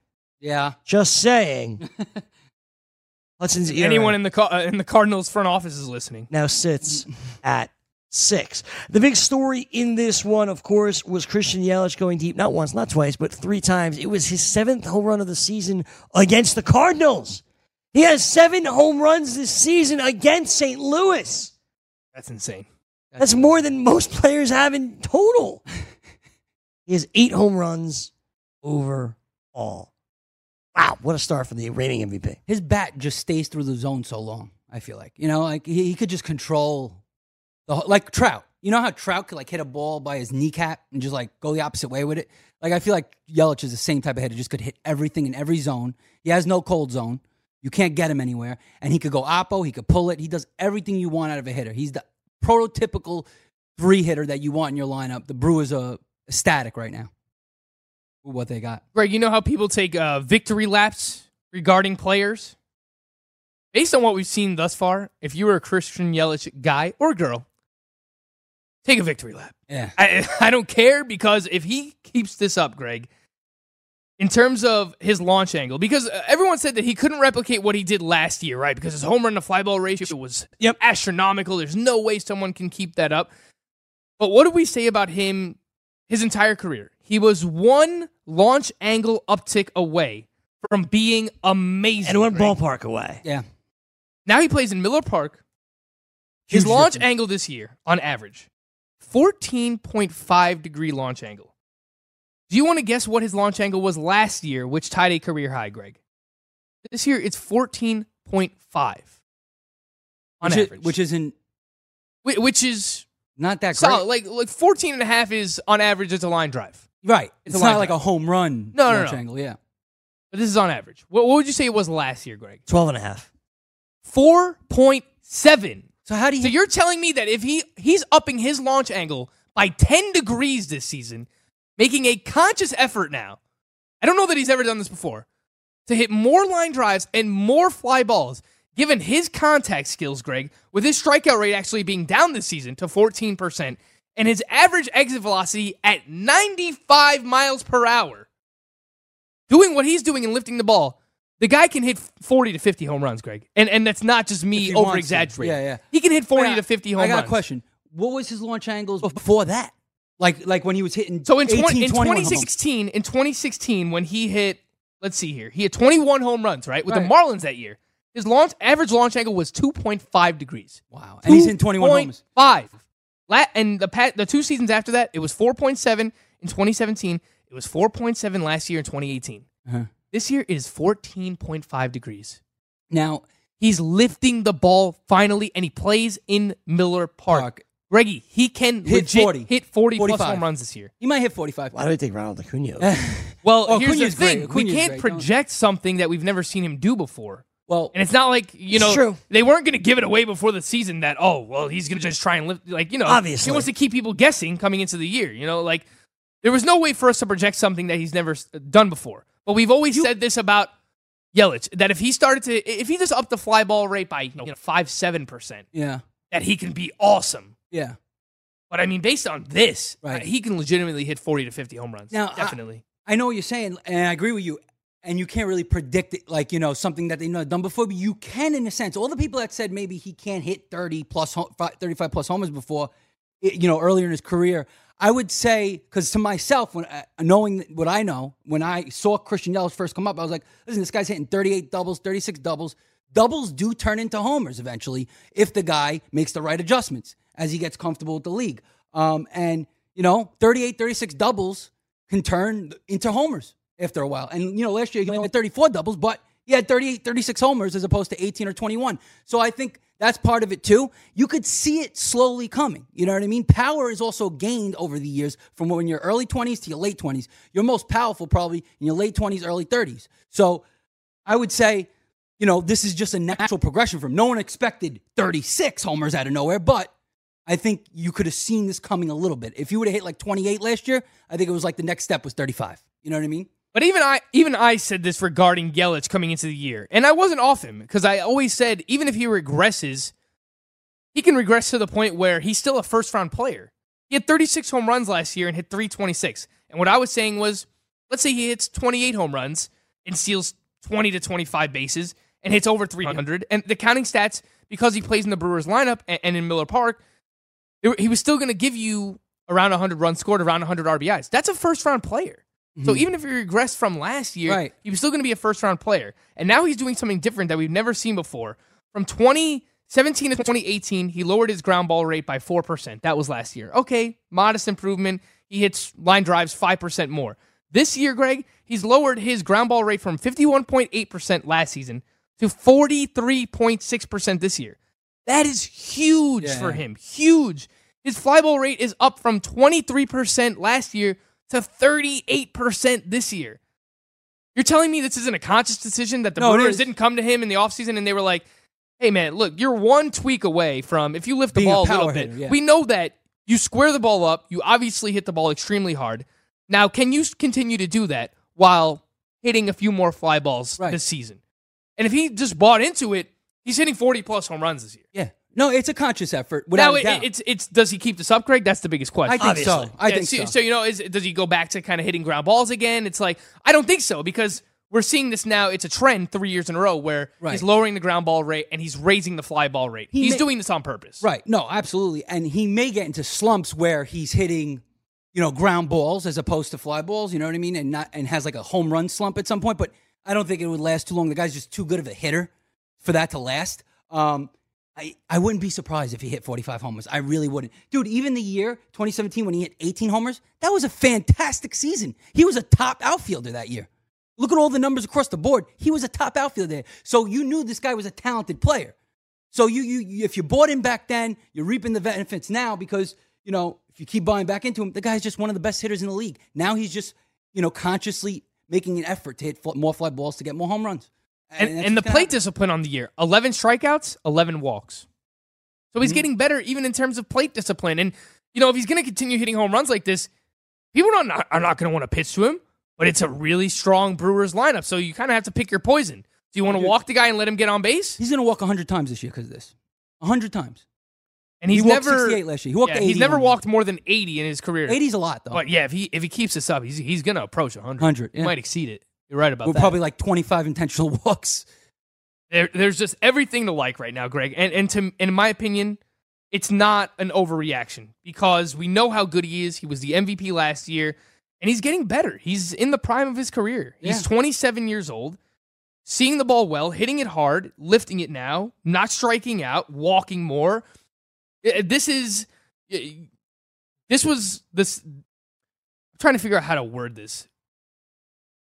Yeah. Just saying. Hudson's ERA Anyone in the uh, in the Cardinals front office is listening. now sits at six. The big story in this one, of course, was Christian Yelich going deep, not once, not twice, but three times. It was his seventh home run of the season against the Cardinals. He has seven home runs this season against St. Louis. That's insane. That's more than most players have in total. he has eight home runs overall. Wow, what a start for the reigning MVP. His bat just stays through the zone so long. I feel like you know, like he, he could just control the whole- like Trout. You know how Trout could like hit a ball by his kneecap and just like go the opposite way with it. Like I feel like Yelich is the same type of hitter. Just could hit everything in every zone. He has no cold zone. You can't get him anywhere, and he could go oppo. He could pull it. He does everything you want out of a hitter. He's the prototypical three hitter that you want in your lineup. The Brewers are static right now what they got. Greg, you know how people take uh, victory laps regarding players? Based on what we've seen thus far, if you were a Christian Yelich guy or girl, take a victory lap. Yeah. I, I don't care because if he keeps this up, Greg, in terms of his launch angle, because uh, everyone said that he couldn't replicate what he did last year, right? Because his home run to fly ball ratio was Yep. astronomical. There's no way someone can keep that up. But what do we say about him his entire career? He was one launch angle uptick away from being amazing. And one Greg. ballpark away. Yeah. Now he plays in Miller Park. His Huge launch difference. angle this year, on average, 14.5 degree launch angle. Do you want to guess what his launch angle was last year, which tied a career high, Greg? This year, it's 14.5 on which, is, average. which isn't Whi- which is not that great. Like, like 14 and a half is, on average, it's a line drive. Right. It's It's, not like drive. a home run No, no, launch no. angle. Yeah. But this is on average. What, what would you say it was last year, Greg? 12 and a half. 4.7. So how do you? So you're telling me that if he he's upping his launch angle by 10 degrees this season, making a conscious effort now. I don't know that he's ever done this before. To hit more line drives and more fly balls, given his contact skills, Greg, with his strikeout rate actually being down this season to 14% and his average exit velocity at 95 miles per hour. Doing what he's doing and lifting the ball, the guy can hit 40 to 50 home runs, Greg. And and that's not just me he wants to. over exaggerating. Yeah, yeah. He can hit 40 Wait, to 50 home I got runs. a question. What was his launch angles before that? Like like when he was hitting. So in, 18, 20, in 21 home runs. 2016, in 2016, when he hit, let's see here, he had 21 home runs, right, with Right. the Marlins that year. His launch average launch angle was 2.5 degrees. Wow. And he's in 21 homers. 5. La- and the pat, the two seasons after that, it was 4.7 in 2017. It was 4.7 last year in 2018. Uh-huh. This year is 14.5 degrees. Now He's lifting the ball finally, and he plays in Miller Park. Park. Greggy, he can Hit legit 40. hit 40 plus 45. home runs this year. he might hit 45. Why do I take Ronald Acuna? Well, Oh, here's Acuna's the thing: great. we Acuna's can't great. Don't- project something that we've never seen him do before. Well, and it's not like you know true. they weren't going to give it away before the season. That oh well, he's going to just try and lift like you know Obviously. he wants to keep people guessing coming into the year. You know, like there was no way for us to project something that he's never s- done before. But we've always said this about Yelich that if he started to if he just upped the fly ball rate by you know five seven percent, Yeah. that he can be awesome. Yeah. But I mean, based on this, Right. he can legitimately hit forty to fifty home runs. Now, definitely. I know what you're saying, and I agree with you. And you can't really predict it, like you know something that they've not done before. But you can, in a sense. All the people that said maybe he can't hit 30 plus, ho- fi- 35 plus homers before, you know, earlier in his career, I would say because to myself, when uh, knowing what I know, when I saw Christian Yelich first come up, I was like, listen, this guy's hitting 38 doubles, 36 doubles. Doubles do turn into homers eventually if the guy makes the right adjustments as he gets comfortable with the league. Um, and you know, 38, 36 doubles can turn into homers after a while. And, you know, last year he only had 34 doubles, but he had 38, 36 homers as opposed to 18 or 21. So I think that's part of it too. You could see it slowly coming. You know what I mean? Power is also gained over the years from when you're early 20s to your late 20s. You're most powerful probably in your late 20s, early 30s. So I would say, you know, this is just a natural progression from no one expected 36 homers out of nowhere, but I think you could have seen this coming a little bit. If you would have hit like 28 last year, I think it was like the next step was 35. You know what I mean? But even I, even I said this regarding Yelich coming into the year, and I wasn't off him because I always said even if he regresses, he can regress to the point where he's still a first round player. He had 36 home runs last year and hit 326. And what I was saying was, let's say he hits 28 home runs and steals 20 to 25 bases and hits over 300. And the counting stats, because he plays in the Brewers lineup and, and in Miller Park, he was still going to give you around 100 runs scored, around 100 RBIs. That's a first round player. So Mhm. even if he regressed from last year, Right. he was still going to be a first round player. And now he's doing something different that we've never seen before. From 2017 to 2018, he lowered his ground ball rate by 4%. That was last year. Okay, modest improvement. He hits line drives 5% more. This year, Greg, he's lowered his ground ball rate from 51.8% last season to 43.6% this year. That is huge Yeah. for him. Huge. His fly ball rate is up from 23% last year to 38% this year. You're telling me this isn't a conscious decision that the No, Brewers didn't come to him in the offseason and they were like, hey, man, look, you're one tweak away from, if you lift the Being ball a, little power bit, hitter, yeah. we know that you square the ball up, you obviously hit the ball extremely hard. Now, can you continue to do that while hitting a few more fly balls Right. this season? And if he just bought into it, he's hitting 40 plus home runs this year. Yeah. No, it's a conscious effort. Without now it, doubt. it's it's does he keep this up, Greg? That's the biggest question. I think so. I Yeah, think so, so. so, you know, is does he go back to kind of hitting ground balls again? It's like I don't think so because we're seeing this now. It's a trend three years in a row where Right. he's lowering the ground ball rate and he's raising the fly ball rate. He he's may- doing this on purpose. Right. No, absolutely. And he may get into slumps where he's hitting, you know, ground balls as opposed to fly balls, you know what I mean? And not and has like a home run slump at some point, but I don't think it would last too long. The guy's just too good of a hitter for that to last. Um I, I wouldn't be surprised if he hit 45 homers. I really wouldn't. Dude, even the year 2017 when he hit 18 homers, that was a fantastic season. He was a top outfielder that year. Look at all the numbers across the board. He was a top outfielder. So you knew this guy was a talented player. So you, you, if you bought him back then, you're reaping the benefits now because you know if you keep buying back into him, the guy's just one of the best hitters in the league. Now he's just you know consciously making an effort to hit more fly balls to get more home runs. And, that's and the plate discipline on the year 11 strikeouts, 11 walks. So Mm-hmm. he's getting better even in terms of plate discipline. And, you know, if he's going to continue hitting home runs like this, people are not, are not going to want to pitch to him, but it's a really strong Brewers lineup. So you kind of have to pick your poison. Do you want to walk the guy and let him get on base? He's gonna walk 100 times this year because of this. 100 times. And he's He walked never 68 last year. He walked yeah, 80 He's never walked more than 80 in his career. 80's a lot though. But yeah, if he if he keeps this up, he's he's going to approach 100. 100, He might exceed it. You're right about We're that. probably like 25 intentional walks. there, there's just everything to like right now, Greg. And and to in my opinion, it's not an overreaction because we know how good he is. He was the MVP last year, and he's getting better. He's in the prime of his career. He's Yeah. 27 years old, seeing the ball well, hitting it hard, lifting it now, not striking out, walking more. This is this was this. I'm trying to figure out how to word this.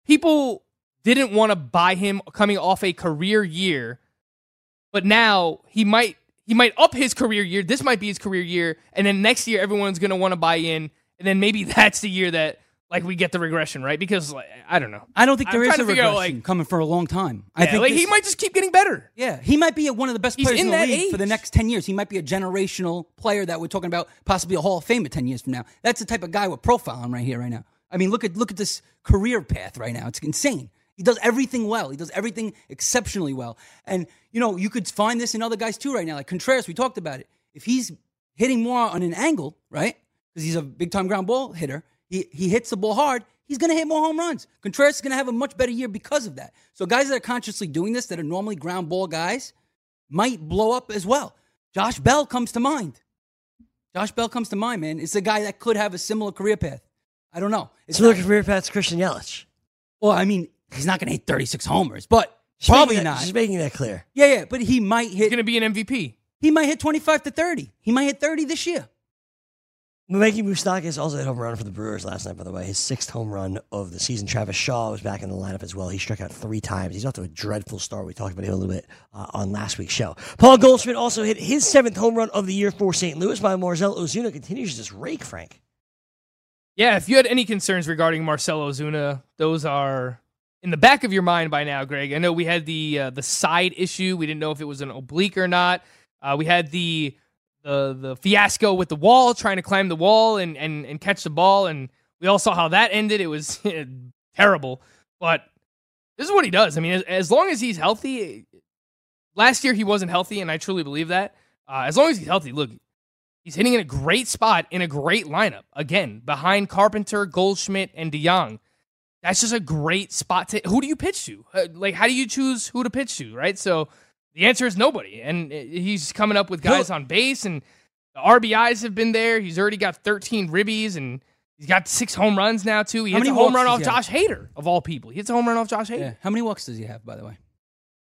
People didn't want to buy him coming off a career year, but now he might he might up his career year. This might be his career year, and then next year everyone's going to want to buy in, and then maybe that's the year that like we get the regression, right? Because like, I don't know. I don't think I'm there is a figure out, regression like- coming for a long time. I think like he might just keep getting better. Yeah, he might be one of the best He's players in in, the league for the next ten years. He might be a generational player that we're talking about, possibly a Hall of Famer ten years from now. That's the type of guy we're profiling right here, right now. I mean, look at look at this career path right now. It's insane. He does everything well. He does everything exceptionally well. And you know, you could find this in other guys too right now. Like Contreras, we talked about it. If he's hitting more on an angle, right? Because he's a big time ground ball hitter. He he hits the ball hard. He's going to hit more home runs. Contreras is going to have a much better year because of that. So guys that are consciously doing this, that are normally ground ball guys, might blow up as well. Josh Bell comes to mind. Josh Bell comes to mind, man. It's a guy that could have a similar career path. I don't know. It's Similar not- career path to Christian Yelich. well, I mean, he's not going to hit 36 homers, but Just making probably that- not. Just making that clear. Yeah, yeah, but he might hit. He's gonna be an MVP. He might hit 25 to 30. He might hit 30 this year. Mikey Moustakas also hit a home run for the Brewers last night, by the way. His sixth home run of the season. Travis Shaw was back in the lineup as well. He struck out three times. He's off to a dreadful start. We talked about him a little bit uh, on last week's show. Paul Goldschmidt also hit his seventh home run of the year for St. Louis, while Marcell Ozuna continues to just rake, Frank. Yeah, if you had any concerns regarding Marcell Ozuna, those are in the back of your mind by now, Greg. I know we had the uh, the side issue. We didn't know if it was an oblique or not. Uh, we had the the the fiasco with the wall, trying to climb the wall and and and catch the ball, and we all saw how that ended. It was terrible, but this is what he does. I mean, as, as long as he's healthy. Last year he wasn't healthy, and I truly believe that. Uh, as long as he's healthy, look, He's hitting in a great spot in a great lineup. Again, behind Carpenter, Goldschmidt, and DeJong. That's just a great spot to. Who do you pitch to? Uh, like, how do you choose who to pitch to? Right. So the answer is nobody. And uh, he's coming up with guys on base, and the RBIs have been there. He's already got 13 ribbies, and he's got six home runs now too. He How hits a home run off does he have? Josh Hader of all people. He hits a home run off Josh Hader. Yeah. How many walks does he have, by the way,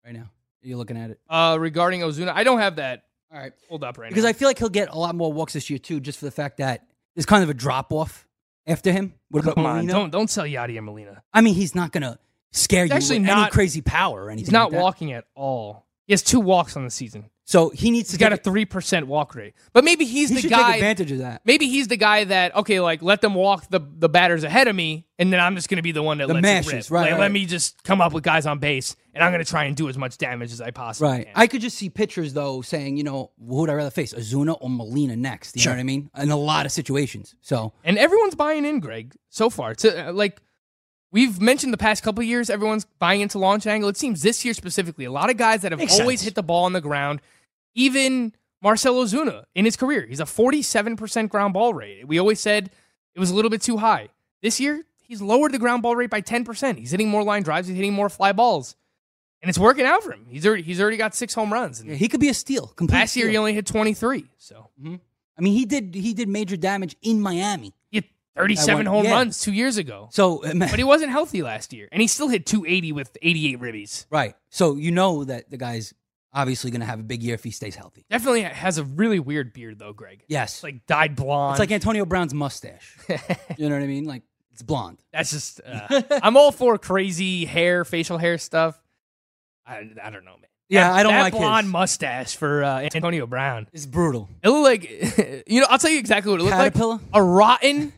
right now? Are You're looking at it. Uh, regarding Ozuna, I don't have that. All right. Hold up right Because now. I feel like he'll get a lot more walks this year, too, just for the fact that there's kind of a drop off after him. What about Come on, Molina? don't don't sell Yadier Molina. I mean, he's not going to scare He's you actually with any not- crazy power or anything. He's not like that. walking at all. He has two walks on the season. So he needs to He's got a three percent walk rate. But maybe he's the guy. He the should guy. take advantage of that. Maybe he's the guy that okay, like let them walk the the batters ahead of me, and then I'm just going to be the one that The lets mashes, it rip. right, Like, right. Let me just come up with guys on base, and I'm going to try and do as much damage as I possibly Right. can. I could just see pitchers though saying, you know, who would I rather face, Ozuna or Molina next? You Sure. know what I mean? In a lot of situations. So And everyone's buying in, Greg, so far. To uh, like we've mentioned the past couple of years, everyone's buying into launch angle. It seems this year specifically, a lot of guys that have Makes always sense. hit the ball on the ground. Even Marcell Ozuna in his career, he's a 47% ground ball rate. We always said it was a little bit too high. This year, he's lowered the ground ball rate by 10%. He's hitting more line drives, he's hitting more fly balls. And it's working out for him. He's already he's already got six home runs. And yeah, he could be a steal. Complete last year he only hit 23. So mm-hmm. I mean, he did he did major damage in Miami. He had 37 That one- home yeah. runs two years ago. So, uh, But he wasn't healthy last year, and he still hit 280 with 88 ribbies. right. So you know that the guy's obviously going to have a big year if he stays healthy. Definitely has a really weird beard, though, Greg. Yes. It's like dyed blonde. It's like Antonio Brown's mustache. you know what I mean? Like it's blonde. That's just. Uh, I'm all for crazy hair, facial hair stuff. I, I don't know, man. Yeah, That- I don't that like his. blonde mustache for uh, Antonio Brown. It's brutal. It looked like, you know, I'll tell you exactly what it looked like. A rotten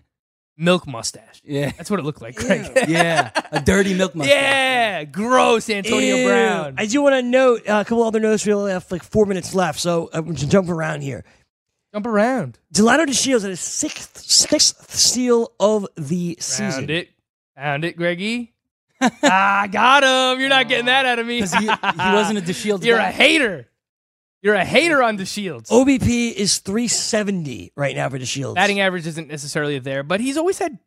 milk mustache. Yeah. That's what it looked like, Greg. yeah, a dirty milk mustache. yeah, gross Antonio Ew. Brown. I do want to note uh, a couple other notes. We only have like four minutes left, so I'm going to jump around here. Jump around. Delino DeShields had his sixth sixth steal of the season. Found it. Found it, Greggy. ah, got him. You're not getting that out of me. Because he, he wasn't a DeShields You're guy. a hater. You're a hater on DeShields. OBP is 370 right now for DeShields. Batting average isn't necessarily there, but he's always had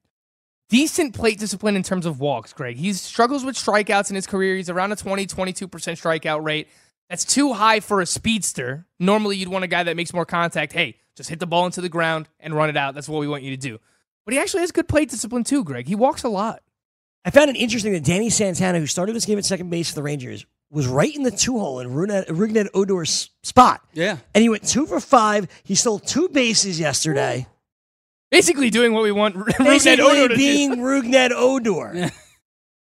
decent plate discipline in terms of walks, Greg. He struggles with strikeouts in his career. He's around a 20, 22% strikeout rate. That's too high for a speedster. Normally, you'd want a guy that makes more contact. Hey, just hit the ball into the ground and run it out. That's what we want you to do. But he actually has good plate discipline too, Greg. He walks a lot. I found it interesting that Danny Santana, who started this game at second base for the Rangers, was right in the two hole in Rougned, Rougned Odor's spot. Yeah. And he went two for five. He stole two bases yesterday. Basically doing what we want Rougned Basically Odor to do. being Rougned Odor.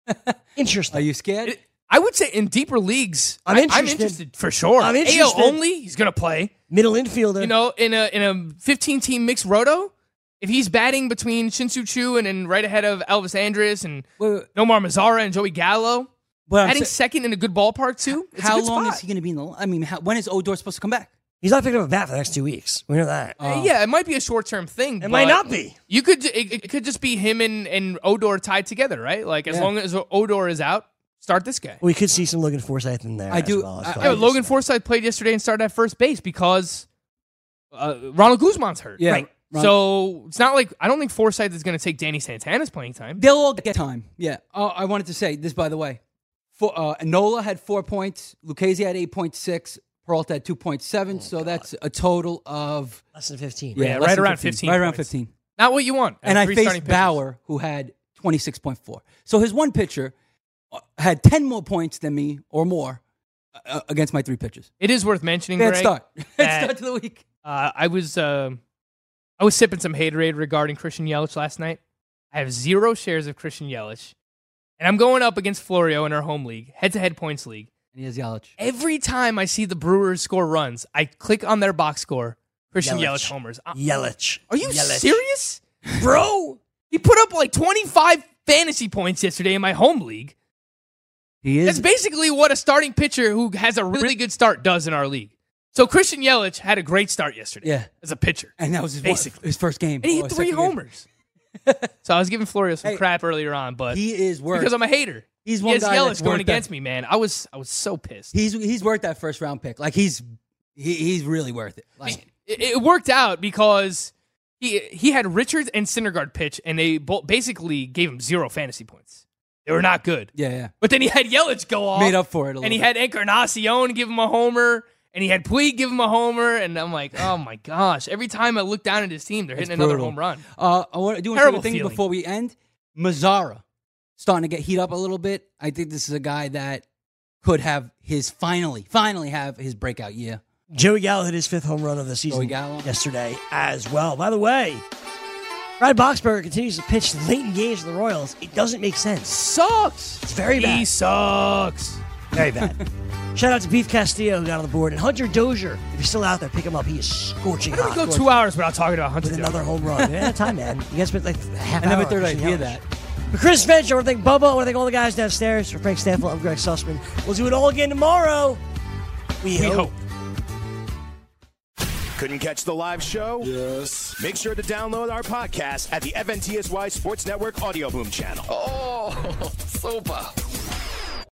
Interesting. Are you scared? I would say in deeper leagues, I'm I- interested. I'm interested for sure. I'm AL interested. only, he's gonna play. Middle infielder. You know, in a in a 15 team mixed roto, if he's batting between Shin-Soo Choo and, and right ahead of Elvis Andrus and Wait, wait. Nomar Mazara and Joey Gallo, But I'm batting sa- second in a good ballpark too. It's a how good long spot. is he going to be in the? I mean, how, when is Odor supposed to come back? He's not picking up a bat for the next two weeks. We know that. Uh, yeah, it might be a short term thing. It might but not be. You could. It, it could just be him and, and Odor tied together, right? Like as Yeah. long as Odor is out, start this guy. We could see some Logan Forsythe in there. I as do- Well as Yeah, Friday. but Logan Forsythe played yesterday and started at first base because uh, Ronald Guzman's hurt. Yeah, Right. Ron- So it's not like I don't think Forsythe is going to take Danny Santana's playing time. They'll all get time. Yeah. Oh, I wanted to say this by the way. For, uh, Nola had four points. Lucchesi had eight point six. Peralta had two point seven. so that's a total of less than fifteen. Yeah, less right around 15 Right around fifteen. Not what you want. And I of faced. Bauer, who had twenty six point four. So his one pitcher uh, had ten more points than me or more uh, against my three pitches. It is worth mentioning. Bad Greg, start. Bad start to the week. Uh, I was uh, I was sipping some haterade regarding Christian Yelich last night. I have zero shares of Christian Yelich, and I'm going up against Florio in our home league, head-to-head points league. And he has Yelich. Every time I see the Brewers score runs, I click on their box score. Christian Yelich. Yelich, homers. Uh, Yelich. Are you Yelich. serious, bro? He put up like 25 fantasy points yesterday in my home league. He is. That's basically what a starting pitcher who has a really good start does in our league. So Christian Yelich had a great start yesterday. Yeah. as a pitcher, And that was his, Basically. his first game. and he or hit three second game. homers. so I was giving Florio some Hey, crap earlier on, but He is worth. because I'm a hater, He's one has guy Yelich that's going worth that. against me, man. I was I was so pissed. He's he's worth that first round pick. Like he's he, he's really worth it. Like it, it worked out because he he had Richards and Syndergaard pitch, and they both basically gave him zero fantasy points. They were not good. yeah, yeah. But then he had Yelich go off, Made up for it a and he bit. had Encarnacion give him a homer, and he had Puig give him a homer, and I'm like, oh my gosh! Every time I look down at his team, they're hitting another home run. Uh, I want to do one Terrible thing feeling. before we end. Mazara starting to get heat up a little bit. I think this is a guy that could have his finally, finally have his breakout year. Joey Gallo hit his fifth home run of the season Gallo. yesterday as well. By the way, Brad Boxberger continues to pitch late in games for the Royals. It doesn't make sense. Sucks. It's very bad. He bad. sucks. Very bad. Shout out to Beef Castillo who got on the board. And Hunter Dozier, if you're still out there, pick him up. He is scorching How do we go two hours without talking about Hunter with Dozier? another home run. Yeah, time, man. You guys spent like a half I never hour thought I'd hear that. For Chris Finch, I want to thank Bubba. I want to thank all the guys downstairs. For Frank Stampfl, I'm Greg Sussman. We'll do it all again tomorrow. We, We hope. hope. Couldn't catch the live show? Yes. Make sure to download our podcast at the FNTSY Sports Network Audio Boom channel. Oh, super.